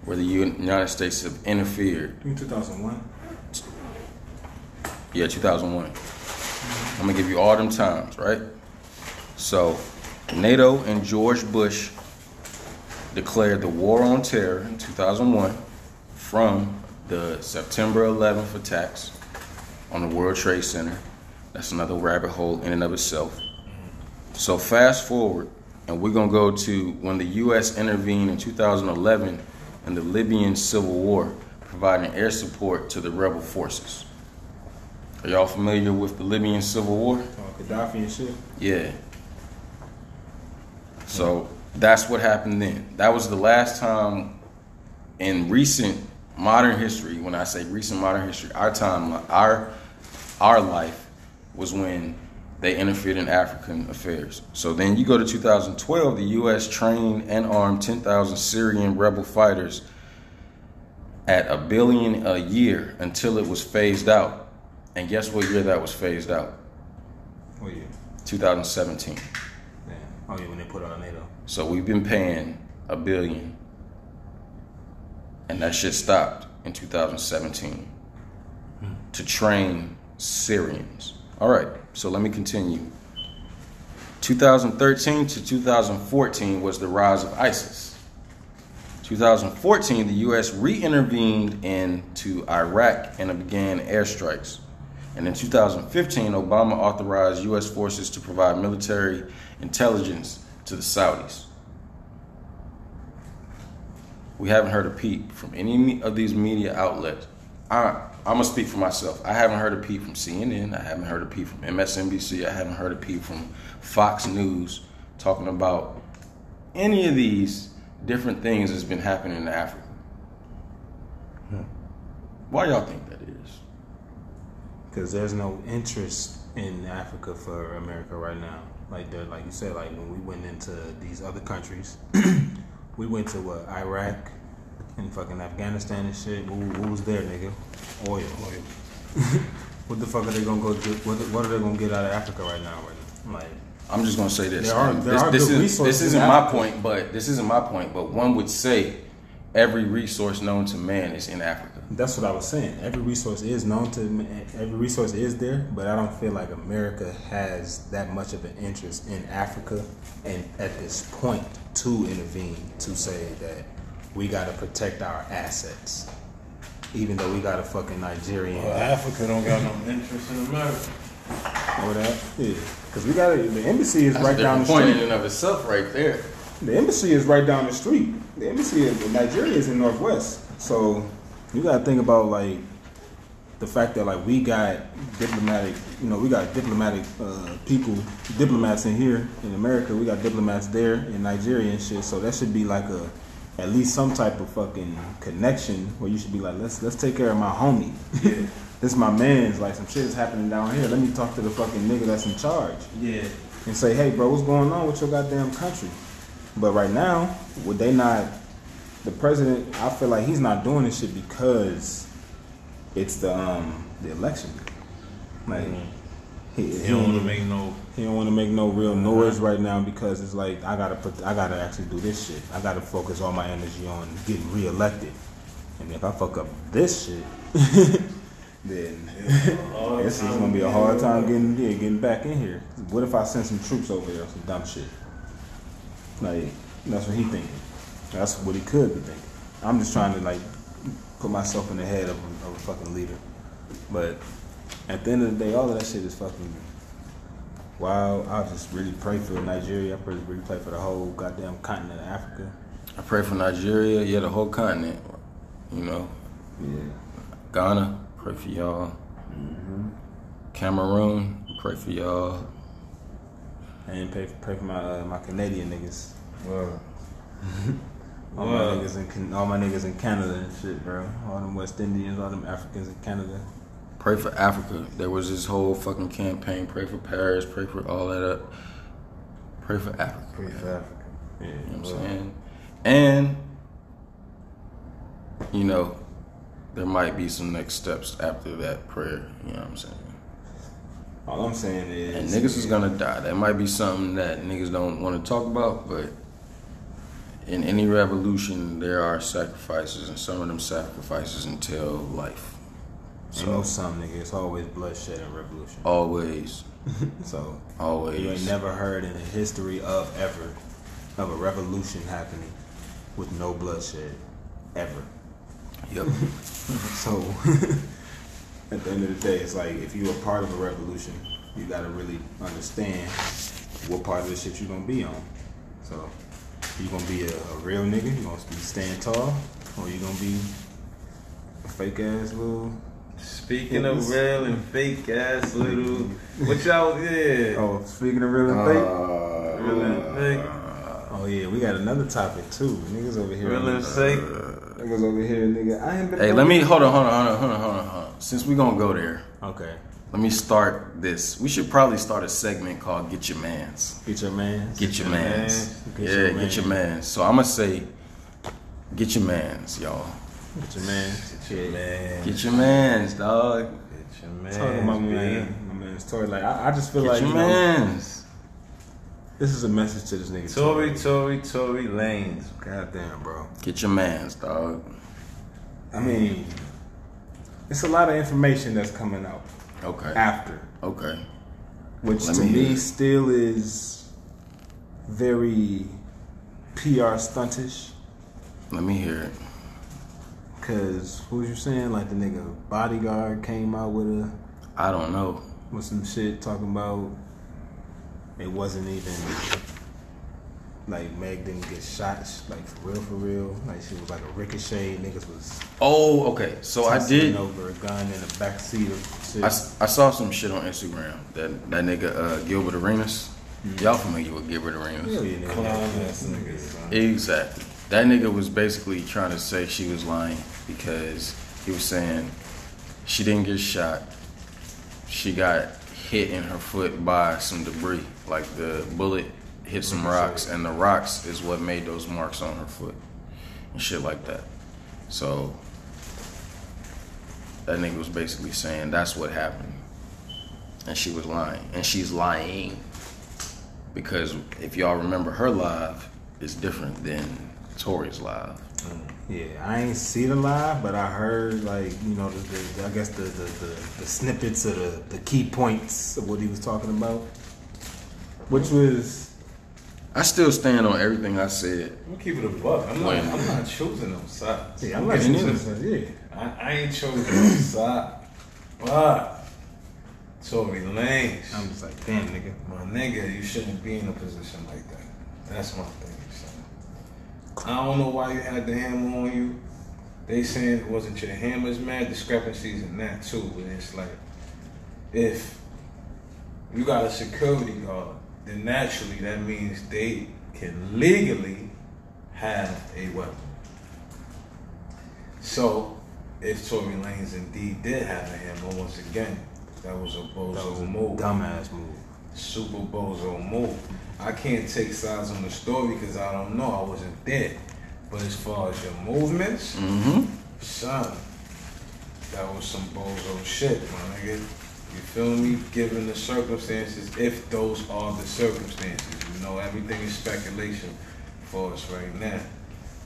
where the United States have interfered In 2001. yeah, 2001. I'm gonna give you all them times, right? So, NATO and George Bush declared the war on terror in 2001 from the September 11th attacks on the World Trade Center. That's another rabbit hole in and of itself. So, fast forward, and we're gonna go to when the U.S. intervened in 2011 in the Libyan civil war, providing air support to the rebel forces. Are y'all familiar with the Libyan Civil War? Oh, Gaddafi and shit. Yeah. So that's what happened then. That was the last time in recent modern history, when I say recent modern history, our time, our our life was when they interfered in African affairs. So then you go to 2012, the U.S. trained and armed 10,000 Syrian rebel fighters at a billion a year until it was phased out And guess what year that was phased out? What year? 2017. Damn. Oh yeah, when they put on NATO. So we've been paying a billion, and that shit stopped in 2017 to train Syrians. All right, so let me continue. 2013 to 2014 was the rise of ISIS. 2014, the U.S. re-intervened into Iraq and began airstrikes. And in 2015, Obama authorized U.S. forces to provide military intelligence to the Saudis. We haven't heard a peep from any of these media outlets. I, I'm gonna speak for myself. I haven't heard a peep from CNN. I haven't heard a peep from MSNBC. I haven't heard a peep from Fox News talking about any of these different things that's been happening in Africa. Hmm. Why y'all think that is? Because there's no interest in Africa for America right now. Like they're like you said, like when we went into these other countries, we went to what Iraq and fucking Afghanistan and shit. Who, who was there, nigga? Oil. Oil. what the fuck are they gonna go get? What, what are they gonna get out of Africa right now? Right? Like I'm just gonna say this. There are- there this, are this is, this isn't my point, but this isn't my point. But one would say every resource known to man is in Africa. That's what I was saying. Every resource is known to every resource is there, but I don't feel like America has that much of an interest in Africa and at this point to intervene to say that we got to protect our assets, even though we got a fucking Nigerian. Well, Africa don't got no interest in America. Or that, yeah, because we got a, the embassy is That's right a down the different point street. in and of itself, right there. The embassy is right down the street. The embassy in Nigeria is in Northwest. So you gotta think about like the fact that like we got diplomatic, you know, we got diplomatic uh, people, diplomats in here in America. We got diplomats there in Nigeria and shit. So that should be like a at least some type of fucking connection where you should be like, let's let's take care of my homie. this my man's like some shit is happening down here. Let me talk to the fucking nigga that's in charge Yeah. and say, hey, bro, what's going on with your goddamn country? But right now, would they not? The president, I feel like he's not doing this shit because it's the um the election. Like he, he, He don't want to make no. he don't want to make no real noise right now because it's like I gotta put I gotta actually do this shit. I gotta focus all my energy on getting reelected. And if I fuck up this shit, then it's just gonna be a hard time getting yeah, getting back in here. What if I send some troops over there, some dumb shit? Like that's what he thinking. That's what he could be thinking. I'm just trying to like put myself in the head of a, of a fucking leader. But at the end of the day, all of that shit is fucking wild. I just really pray for Nigeria. I pray, really pray for the whole goddamn continent of Africa. I pray for Nigeria, yeah, the whole continent. You know, Yeah. Ghana, pray for y'all. Cameroon, pray for y'all. And pray, pray for my uh, my Canadian niggas. Well, All my niggas in all my niggas in Canada and shit, bro. All them West Indians, all them Africans in Canada. Pray for Africa. There was this whole fucking campaign. Pray for Paris. Pray for all that. Up. Pray for Africa. free for Africa. Yeah. You know what I'm saying? And, you know, there might be some next steps after that prayer. You know what I'm saying? All I'm saying is And niggas is gonna die. That might be something that niggas don't want to talk about, but in any revolution, there are sacrifices, and some of them sacrifices entail life. You know something, nigga. It's always bloodshed and revolution. Always, So always. you ain't never heard in the history of ever of a revolution happening with no bloodshed ever. Yep. So at the end of the day, it's like if you're a part of a revolution, you gotta really understand what part of the shit you're gonna be on. So you gonna be a, a real nigga, you gonna be standing tall, or you gonna be a fake ass little Speaking of real and fake ass little, what y'all yeah, Oh, speaking of real and fake. Uh, real and fake, Oh yeah, we got another topic too. Niggas over here. real and fake. Niggas over here, nigga. I ain't been. Hey, let me hold on, hold on, hold on, hold on, hold on, hold on. Since we gonna go there, Okay, let me start this. We should probably start a segment called "Get Your Man's." get your man. Get your man's. Get yeah, your get your man's. So I'm gonna say, get your man's, y'all. Get your man's. Get your man. Get your man's, dog. Get your man. Talking about my man, my man's Tory. Like I, I just feel Get like your you know, this is a message to this nigga. Tory, Tory, Tory Lanez. Goddamn, bro. Get your mans, dog. I mean, it's a lot of information that's coming out Okay. after, Okay. which Let to me me still is very PR stuntish. Let me hear it. Cause what was you saying? Like the nigga bodyguard came out with a I don't know. with some shit talking about it wasn't even like Meg didn't get shot like for real for real. Like she was like a ricochet. Niggas was Oh, okay. So I tussling did. over a gun in the back seat of shit. I, s- I saw some shit on Instagram that that nigga uh, Gilbert Arenas. Y'all familiar with Gilbert Arenas? Hell yeah, nigga. Clown ass niggas. Exactly. That nigga was basically trying to say she was lying because he was saying she didn't get shot. She got hit in her foot by some debris. Like the bullet hit some rocks, and the rocks is what made those marks on her foot and shit like that. So that nigga was basically saying that's what happened. And she was lying. And she's lying. Because if y'all remember her live is different than Tory's live. Mm, yeah, I ain't see the live, but I heard like you know the, the I guess the the, the the snippets of the the key points of what he was talking about, which was I still stand on everything I said. I'm gonna keep it a buck. I'm not. I'm not choosing no sides. yeah, I'm not choosing sure. neither. Yeah, I, I ain't choosing no side. But Tory Lanez, I'm just like damn nigga. my nigga, you shouldn't be in a position like that. That's my thing. Son. I don't know why you had the hammer on you. They saying it wasn't your hammers, man. Discrepancies in that too. But it's like if you got a security guard, then naturally that means they can legally have a weapon. So, if Tory Lanez indeed did have a hammer, once again, that was a bozo That was a move. dumbass move. Super bozo move. I can't take sides on the story because I don't know. I wasn't there. But as far as your movements, Mm-hmm. son, that was some bozo shit, my nigga. You feel me? Given the circumstances, if those are the circumstances, you know, everything is speculation for us right now.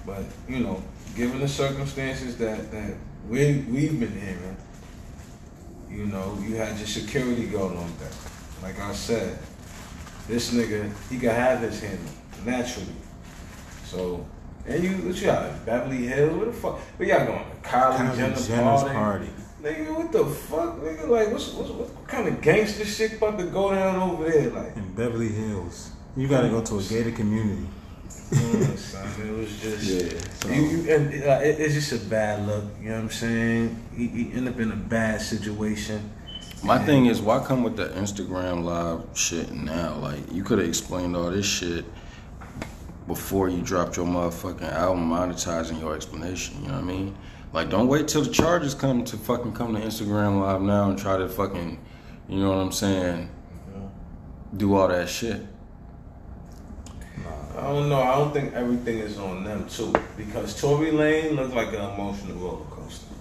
But you know, given the circumstances that that we we've been hearing, you know, you had your security guard on deck. Like I said, this nigga he could have his hand naturally. So. And you, what you got? Beverly Hills? Where the fuck? Where y'all going? Kylie, Kylie Jenner Jenner's party? party. Nigga, what the fuck, nigga? Like, what's, what's what kind of gangster shit about to go down over there? Like, in Beverly Hills. You gotta go to a gated community. mm, son, it was just, Yeah, so- you, you, and uh, it, it's just a bad look. You know what I'm saying? You, he ended up in a bad situation. My And- thing is, why come with the Instagram live shit now? Like, you could have explained all this shit before you dropped your motherfucking album monetizing your explanation. You know what I mean? Like, don't wait till the charges come to fucking come to Instagram live now and try to fucking, you know what I'm saying? Do all that shit. I don't know. I don't think everything is on them too, because Tory Lane looked like an emotional roller coaster.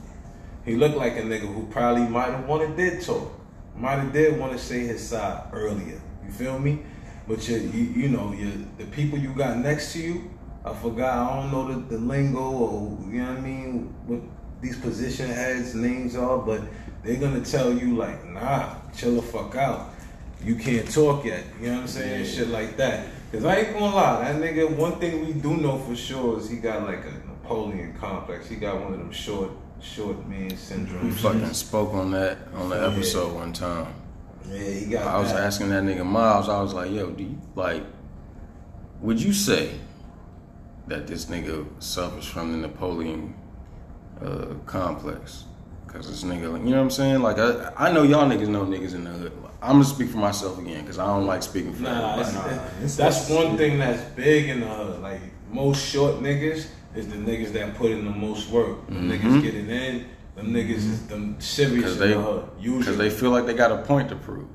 He looked like a nigga who probably might have wanted did talk, might have did want to say his side earlier. You feel me? But you, you, you know, you, the people you got next to you. I forgot. I don't know the, the lingo or you know what I mean. What these position heads names are, but they're gonna tell you like, nah, chill the fuck out. You can't talk yet. You know what I'm saying? Shit like that. Cause I ain't gonna lie, that nigga. One thing we do know for sure is he got like a Napoleon complex. He got one of them short, short man syndrome. We fucking spoke on that on the episode one time. Yeah, he got. I was that. asking that nigga Miles, I was like, yo, do you like would you say that this nigga suffers from the Napoleon uh, complex? Cause this nigga, like, you know what I'm saying? Like, I, I know y'all niggas know niggas in the hood. I'm gonna speak for myself again, cause I don't like speaking for Nah, it's. Nah, it's- that's it's- one thing that's big in the hood. Like most short niggas is the niggas that put in the most work. Them niggas getting in. Them niggas is them serious Cause in they, the hood. Usually, cause they feel like they got a point to prove.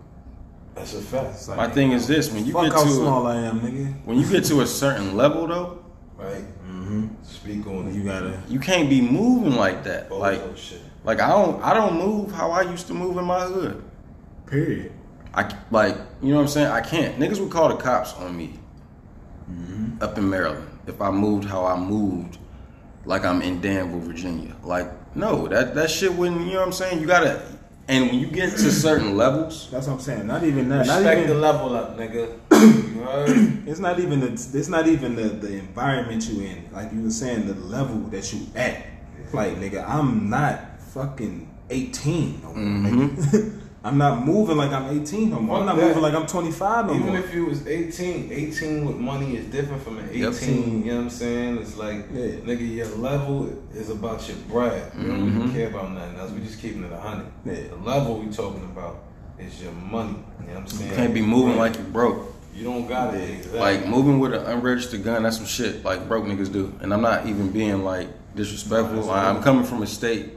that's a fact. Like, My thing is this: when you fuck get how to small a, I am, nigga. when you get to a certain level, though, right? Mm-hmm. Speak on it. You gotta. you can't be moving like that. Bozo Like shit. Like I don't I don't move how I used to move in my hood. Period. I like you know what I'm saying. I can't. Niggas would call the cops on me up in Maryland if I moved how I moved, like I'm in Danville, Virginia. Like no, that that shit wouldn't. You know what I'm saying. You gotta. And when you get to certain levels, That's what I'm saying. Not even that. Not Respect the level up, nigga. It's not even the. It's not even the, the environment you in. Like you were saying, the level that you at. Like nigga, I'm not fucking 18 no more. Mm-hmm. nigga. I'm not moving like I'm 18 no more. I'm not that. moving like I'm 25 no Even more. if you was 18, 18 with money is different from an 18, Yep. you know what I'm saying? It's like, Yeah. nigga, your level is about your bread. We don't Mm-hmm. even care about nothing else. We just keeping it 100. Yeah. The level we talking about is your money. You know what I'm saying? you can't be moving like you broke. You don't got it. Exactly. Like moving with an unregistered gun, that's some shit like broke niggas do. And I'm not even being like disrespectful. I'm coming from a state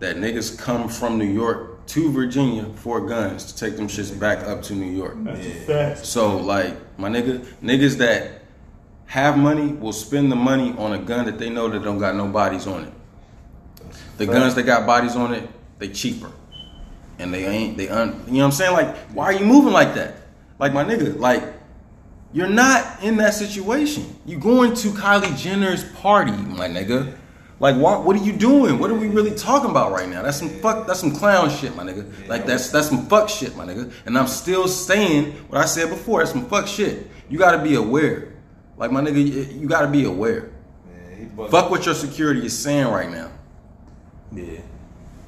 that niggas come from New York to Virginia for guns to take them shits back up to New York. So like my nigga, niggas that have money will spend the money on a gun that they know that don't got no bodies on it. The guns that got bodies on it, they cheaper. And they ain't they un you know what I'm saying? Like, why are you moving like that? Like my nigga, like you're not in that situation. You going to Kylie Jenner's party, my nigga. Like what what are you doing? What are we really talking about right now? That's some fuck that's some clown shit, my nigga. Like that's that's some fuck shit, my nigga. And I'm still saying what I said before, that's some fuck shit. You gotta be aware. Like my nigga, you, you gotta be aware. Man, he bugging. Fuck what your security is saying right now. Yeah.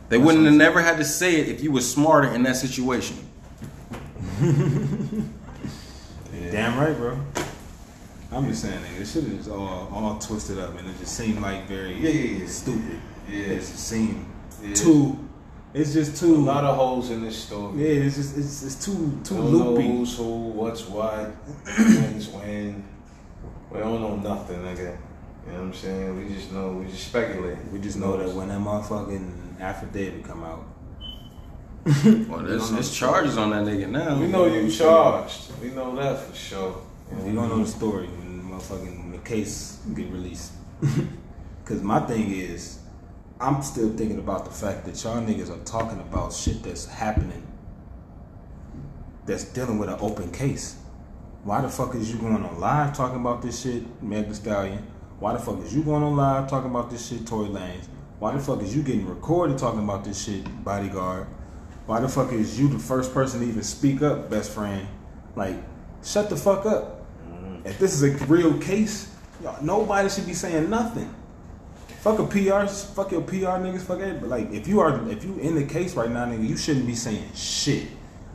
They wouldn't have never had to say it if you was smarter in that situation. Damn right, bro. I'm just saying, nigga, this shit is all all twisted up, and it just seemed like very Yeah, yeah, yeah. stupid. Yeah. It just seemed Yeah. too. It's just too. A lot of holes in this story. yeah, it's just it's, it's too too don't know loopy. who's who, what's what, when's when. We don't know nothing, nigga. You know what I'm saying? We just know, we just speculate. We just know that when that motherfucking affidavit come out, Well, there's, there's charges on that nigga now. We know you charged. We know that for sure. You we don't know the story when the motherfucking the case get released. Cause my thing is, I'm still thinking about the fact that y'all niggas are talking about shit that's happening, that's dealing with an open case. Why the fuck is you going on live talking about this shit, Meg Stallion? Why the fuck is you going on live talking about this shit, Tory Lanez? Why the fuck is you getting recorded talking about this shit, Bodyguard? Why the fuck is you the first person to even speak up, best friend? Like, shut the fuck up. If this is a real case, y'all, nobody should be saying nothing. Fuck a PR, fuck your PR niggas, fuck it. But like, if you are, if you in the case right now, nigga, you shouldn't be saying shit.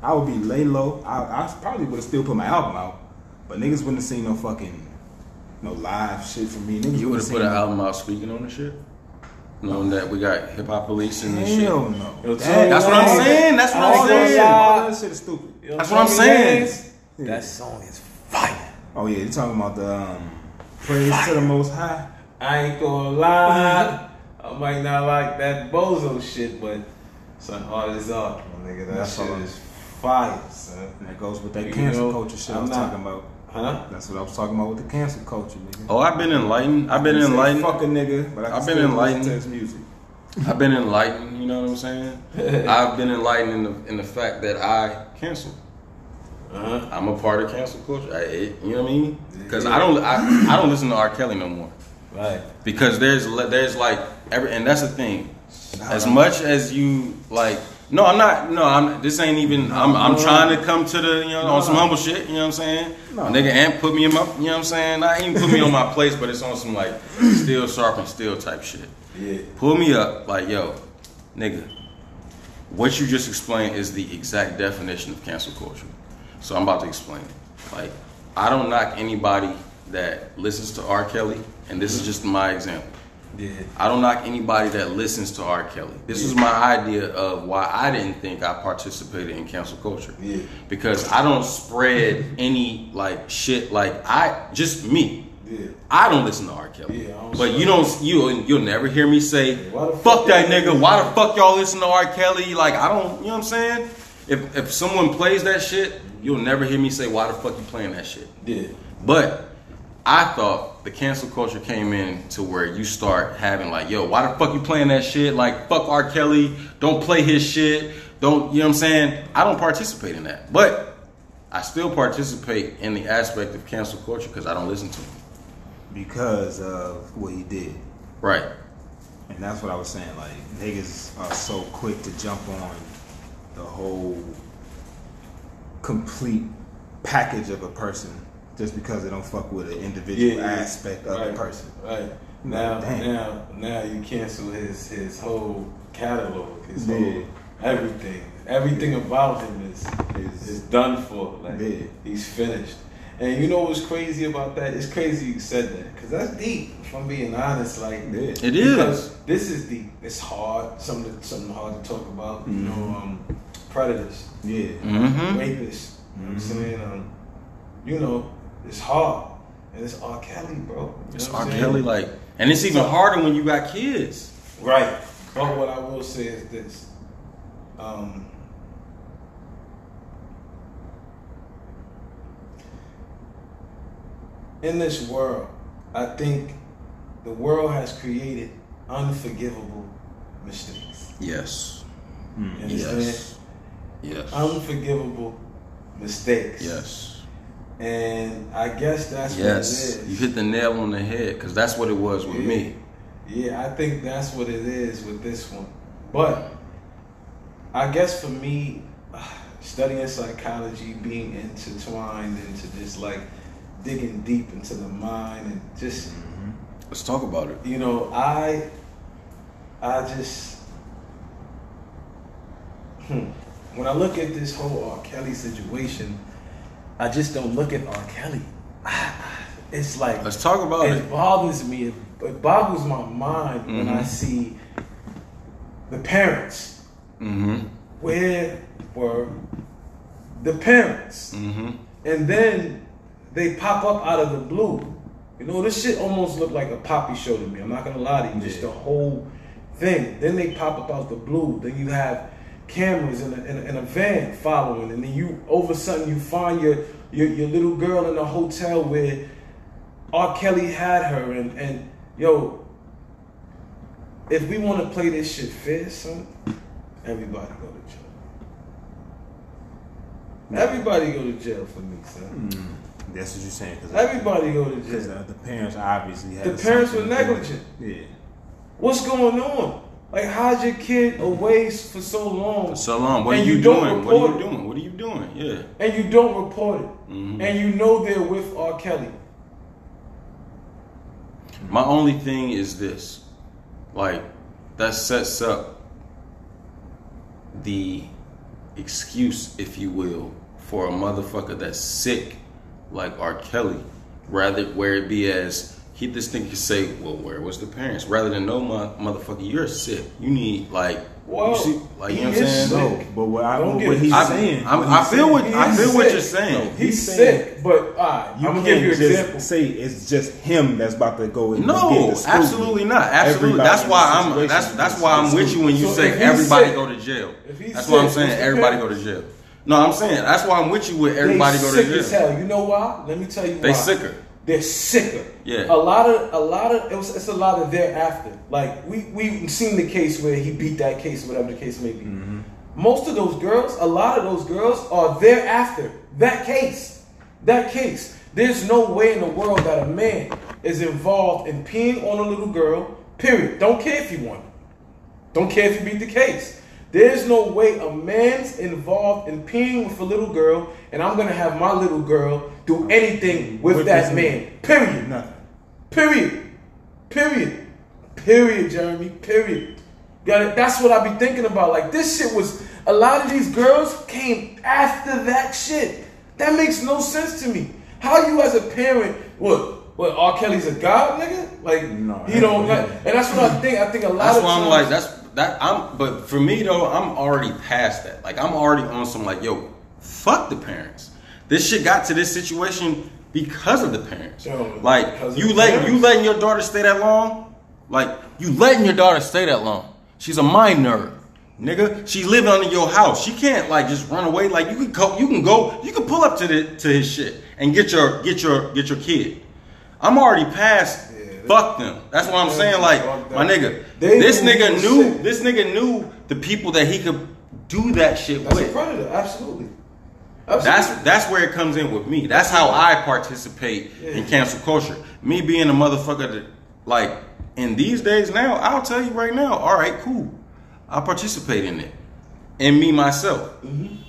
I would be lay low. I, I probably would have still put my album out, but niggas wouldn't have seen no fucking, no live shit from me. Niggas You would have put an album out speaking on the shit? Knowing that we got hip hop police and this shit. Hell no. Yo, That- That's what I'm saying. That's what I'm saying. All that shit is stupid. You That's what I'm saying. Lanez? That song is fire. Oh yeah, you talking about the um, praise to the Most High? I ain't gonna lie. I might not like that bozo shit, but son, art is art, my nigga. That That's shit all. is fire, son. And that goes with that You cancel know, culture shit I I'm was not- talking about. Huh? That's what I was talking about with the cancel culture, nigga. Oh, I've been enlightened. I've been enlightened. Fuck a nigga, but I can I've been still enlightened. to his music. I've been enlightened. You know what I'm saying? I've been enlightened in the in the fact that I cancel. Uh-huh. I'm a part of cancel culture. I, you know what I mean? Because I don't I, I don't listen to R. Kelly no more. Right. because there's there's like every and that's the thing. As much as you like, no, I'm not. No, I'm. This ain't even. I'm. I'm trying to come to the you know on some humble shit. You know what I'm saying? No. Nigga Ant put me in my. You know what I'm saying? Not even put me on my place, but it's on some like steel sharp and steel type shit. Yeah. Pull me up, like yo, nigga. What you just explained is the exact definition of cancel culture. So I'm about to explain it. Like, I don't knock anybody that listens to R. Kelly, and this is just my example. Yeah. I don't knock anybody that listens to R. Kelly. This is my idea of why I didn't think I participated in cancel culture. Yeah. Because I don't spread any like shit like I just me. Yeah. I don't listen to R. Kelly. Yeah, but you don't you you'll never hear me say fuck that nigga. Why the fuck y'all listen to R. Kelly? Like I don't you know what I'm saying? If if someone plays that shit, you'll never hear me say why the fuck you playing that shit. Yeah. But I thought the cancel culture came in to where you start having like, yo, why the fuck you playing that shit? Like, fuck R. Kelly, don't play his shit. Don't, you know what I'm saying? I don't participate in that. But I still participate in the aspect of cancel culture because I don't listen to him. because of what he did. Right. And that's what I was saying. Like niggas are so quick to jump on the whole complete package of a person just because they don't fuck with an individual Yeah, yeah. aspect of right, the person. Right. Now, Damn. now, now you cancel his his whole catalog, his Yeah. whole everything. Everything about him is Is- is done for. Like Yeah. he's finished. And you know what's crazy about that? It's crazy you said that because that's deep. If I'm being honest, like Yeah. It is. because this is deep. It's hard. Something something hard to talk about. You know, Mm-hmm. um, predators Yeah. Mm-hmm. rapists. You know what I'm saying? Um, you know, it's hard. And it's R. Kelly, bro. You It's know what R. I'm saying? Kelly, like, and it's even harder when you got kids. Right. But what I will say is this. Um, in this world, I think the world has created unforgivable mistakes. Yes. You understand? Yes. Yes. Unforgivable mistakes. Yes. And I guess that's what Yes. it is. You hit the nail on the head because that's what it was with Yeah. me. Yeah, I think that's what it is with this one. But I guess for me, studying psychology, being intertwined into just like digging deep into the mind and just Let's talk about it. you know, I I just hmm, when I look at this whole R. Kelly situation, I just don't look at R. Kelly. It's like Let's talk about it it. bothers me. It, boggles my mind when I Mhm. see the parents. Mm-hmm. Where were the parents? Mm-hmm. And then they pop up out of the blue. You know, this shit almost looked like a poppy show to me. I'm not gonna lie to you. Just the whole thing. Then they pop up out of the blue. Then you have cameras in a, in a, in a van following, and then you all of a sudden you find your your, your little girl in a hotel where R. Kelly had her, and and yo, if we want to play this shit fair, son, everybody go to jail. Everybody go to jail for me, son. That's what you're saying. Cause Everybody go to Because jail. uh, the parents obviously had The parents were to do with negligent. Yeah. What's going on? Like, how's your kid away for so long? So long. What are you, you doing? What are you doing? What are you doing? Yeah. and you don't report it, Mhm. and you know they're with R. Kelly. My only thing is this, like, that sets up the excuse, if you will, for a motherfucker that's sick, like R. Kelly, rather where it be as he this thing could say, well, where was the parents? Rather than no mo- motherfucker, you're sick. You need like, Well, you see, like you know what I'm saying? sick. No, but what, I, Don't what get it he's I, saying. I'm- what I feel saying- what I He's feel what you're saying. No, He's, He's sick, saying- but all right, You I'm gonna can't give you an just example. say it's just him that's about to go and No, begin to absolutely not. Absolutely. Everybody That's why I'm. That's that's why I'm with you when you So say everybody sick- go to jail. if he's That's what I'm saying. Everybody go to jail. No, I'm saying that's why I'm with you with everybody they go sick to as jail. hell. You know why? Let me tell you They sicker. They're sicker. Yeah. A lot of a lot of it was it's a lot of thereafter. Like we we've seen the case where he beat that case, whatever the case may be. Mm-hmm. Most of those girls, a lot of those girls are thereafter. That case. That case. There's no way in the world that a man is involved in peeing on a little girl, period. Don't care if you won. Don't care if you beat the case. There's no way a man's involved in peeing with a little girl, and I'm gonna have my little girl do anything with, With that man. man. Period. Nothing. Period. Period. Period, Jeremy. Period. Got it? That's what I be thinking about. Like this shit was a lot of these girls came after that shit. That makes no sense to me. How you as a parent, what? What R. Kelly's a god, nigga? Like No, he don't. Like, and that's what I think. I think a lot That's of why I'm times, like that's that. I'm but for me though, I'm already past that. Like I'm already on some like yo, fuck the parents. This shit got to this situation because of the parents. Yo, like you let you letting your daughter stay that long. Like you letting your daughter stay that long. She's a minor. Nigga, she's living under your house. She can't like just run away. Like you can go, you can go, you can pull up to the to his shit and get your get your get your kid. I'm already past. Fuck them. That's what I'm saying. Like my nigga, They this nigga knew. sick. This nigga knew the people that he could do that shit That's a with. predator, absolutely. That's Absolutely. that's where it comes in with me. That's how I participate in Yeah. cancel culture. Me being a motherfucker that like in these days now, I'll tell you right now, all right, cool. I participate in it. And me myself.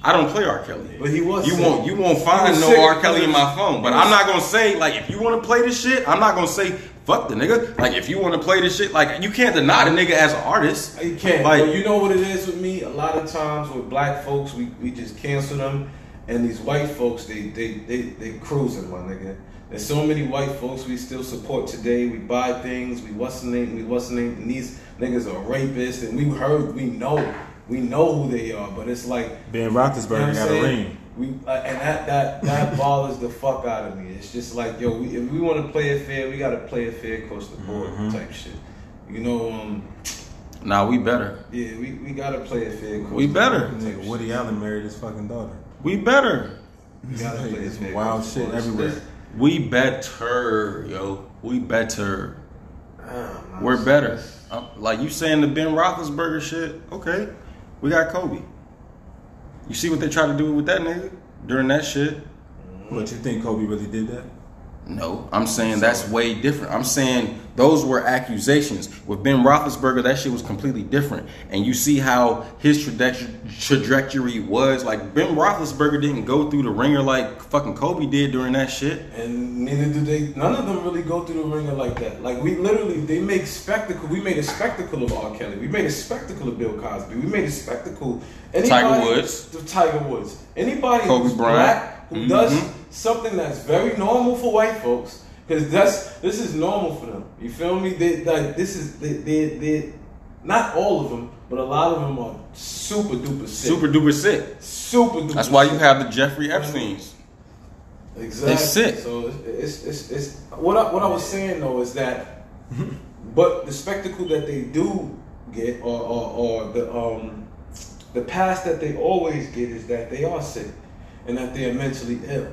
I don't play R. Kelly. Mm-hmm. But he was You sick. won't you won't find no sick R. Kelly in my phone. But I'm not gonna say like if you wanna play this shit, I'm not gonna say fuck the nigga. Like if you wanna play this shit, like you can't deny the nigga as an artist. Uh, you can't. Like but you know what it is with me? A lot of times with black folks, we, we just cancel them, and these white folks, they they they they cruising, my nigga. There's so many white folks we still support today. We buy things. We what's the name? We what's the name? And these niggas are rapists, and we heard, we know, we know who they are. But it's like Ben you know what Roethlisberger got a ring. We uh, and that that that bothers the fuck out of me. It's just like yo, we, if we want to play it fair, we got to play it fair across the board Mm-hmm. type shit. You know, um, Nah, we better. yeah, we, we gotta play it fair. across We the better. board type Nigga, shit. Woody Allen married his fucking daughter. We better. We gotta play it fair wild shit board. everywhere. It's- We better, yo. We better. Ah, man, We're it's- better. Uh, like you saying the Ben Roethlisberger shit. Okay, we got Kobe. You see what they tried to do with that nigga during that shit? But you think Kobe really did that? No, I'm saying that's way different. I'm saying those were accusations. With Ben Roethlisberger, that shit was completely different. And you see how his trajectory, was. Like Ben Roethlisberger didn't go through the ringer like fucking Kobe did during that shit. And neither do they. None of them really go through the ringer like that. Like we literally, they make spectacle. We made a spectacle of R. Kelly. We made a spectacle of Bill Cosby. We made a spectacle. Tiger Woods. The Tiger Woods. Anybody Kobe who's Bryant. black who Mhm. does something that's very normal for white folks, because that's this is normal for them. You feel me? They like this is they they they. Not all of them, but a lot of them are super duper sick. Super duper sick. super duper. That's why you have the Jeffrey Epstein's. Exactly. They sick. So it's, it's, it's, it's what I, what I was saying though is that, but the spectacle that they do get, or, or, or the um, the past that they always get is that they are sick, and that they are mentally ill,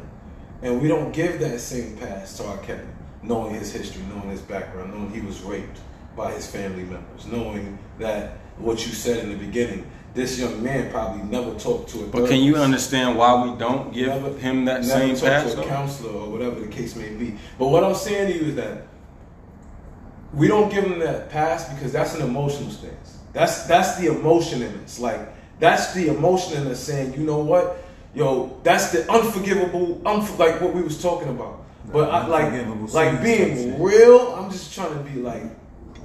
and we don't give that same pass to R. Kelly, knowing his history, knowing his background, knowing he was raped by his family members, knowing that what you said in the beginning. This young man probably never talked to a But can you understand why we don't give Never- him that same talk pass? to a counselor or whatever the case may be. But what I'm saying to you is that we don't give him that pass because that's an emotional stance. That's that's the emotion in us. Like that's the emotion in us saying, you know what, yo, that's the unforgivable, unf- like what we was talking about. But I, like, like being real, I'm just trying to be like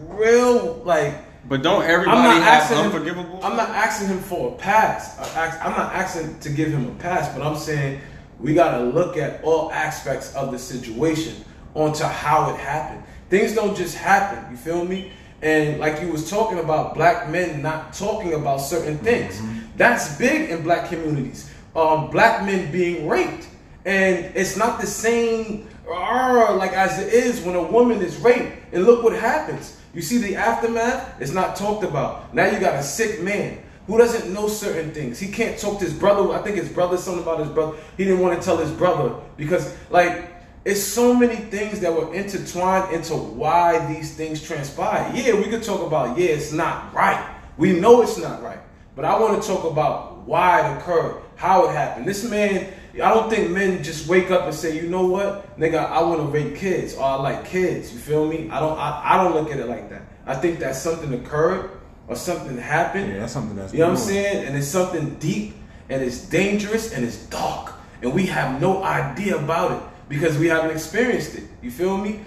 real, like But don't everybody I'm not have asking him. unforgivable? I'm not asking him for a pass. I ask- I'm not asking to give him a pass, but I'm saying we gotta look at all aspects of the situation onto how it happened. Things don't just happen. You feel me? And like you was talking about black men not talking about certain things. Mm-hmm. That's big in black communities. Um, black men being raped, and it's not the same uh, like as it is when a woman is raped. And look what happens. You see the aftermath. It's not talked about. Now you got a sick man who doesn't know certain things. He can't talk to his brother. I think his brother something about his brother. He didn't want to tell his brother because like it's so many things that were intertwined into why these things transpire. Yeah, we could talk about yeah, it's not right. We know it's not right. But I want to talk about why it occurred, how it happened. This man, I don't think men just wake up and say, you know what, nigga, I want to rape kids or I like kids. You feel me? I don't. I, I don't look at it like that. I think that something occurred or something happened. Yeah, that's something that's You know what I'm saying? And it's something deep and it's dangerous and it's dark. And we have no idea about it because we haven't experienced it. You feel me?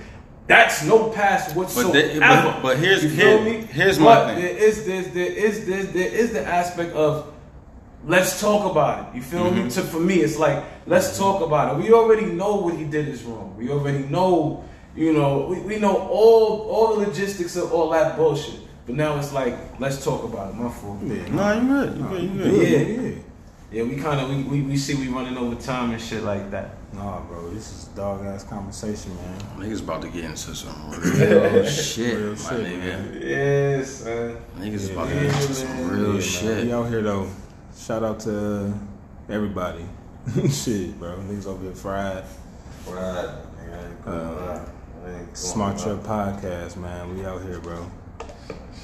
That's no past whatsoever. the- but- but here's- you feel here- me? here's my But thing. There is this, there is this, there is the aspect of let's talk about it. You feel Mm-hmm. me? So for me, it's like let's talk about it. We already know what he did is wrong. We already know, you know, we, we know all all the logistics of all that bullshit. But now it's like let's talk about it. My fault. Yeah, No, you good. You good. You good. good, Yeah. yeah. Yeah, we kind of we, we, we see we running over time and shit like that. Nah, bro, this is dog ass conversation, man. Niggas about to get into some real shit, Real my shit, nigga. man. Yes, man. Niggas Yeah, about to get into some real Yeah, man. shit. We out here though. Shout out to everybody. Shit, bro. Niggas over here fried. Right. Uh, Smart. Trip Podcast, man. We out here, bro.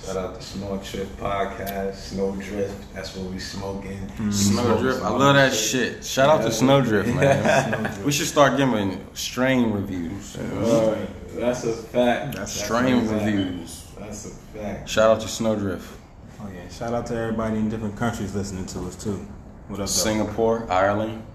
Shout out to Smart Trip Podcast, Snowdrift. That's what we smoking. Snowdrift. I love that shit. Shout out to Snowdrift, man. we should start giving strain reviews. Uh, that's a fact. That's Strain a fact. reviews. That's a fact. Shout out to Snowdrift. Shout out to everybody in different countries listening to us too. What up. Singapore, Ireland,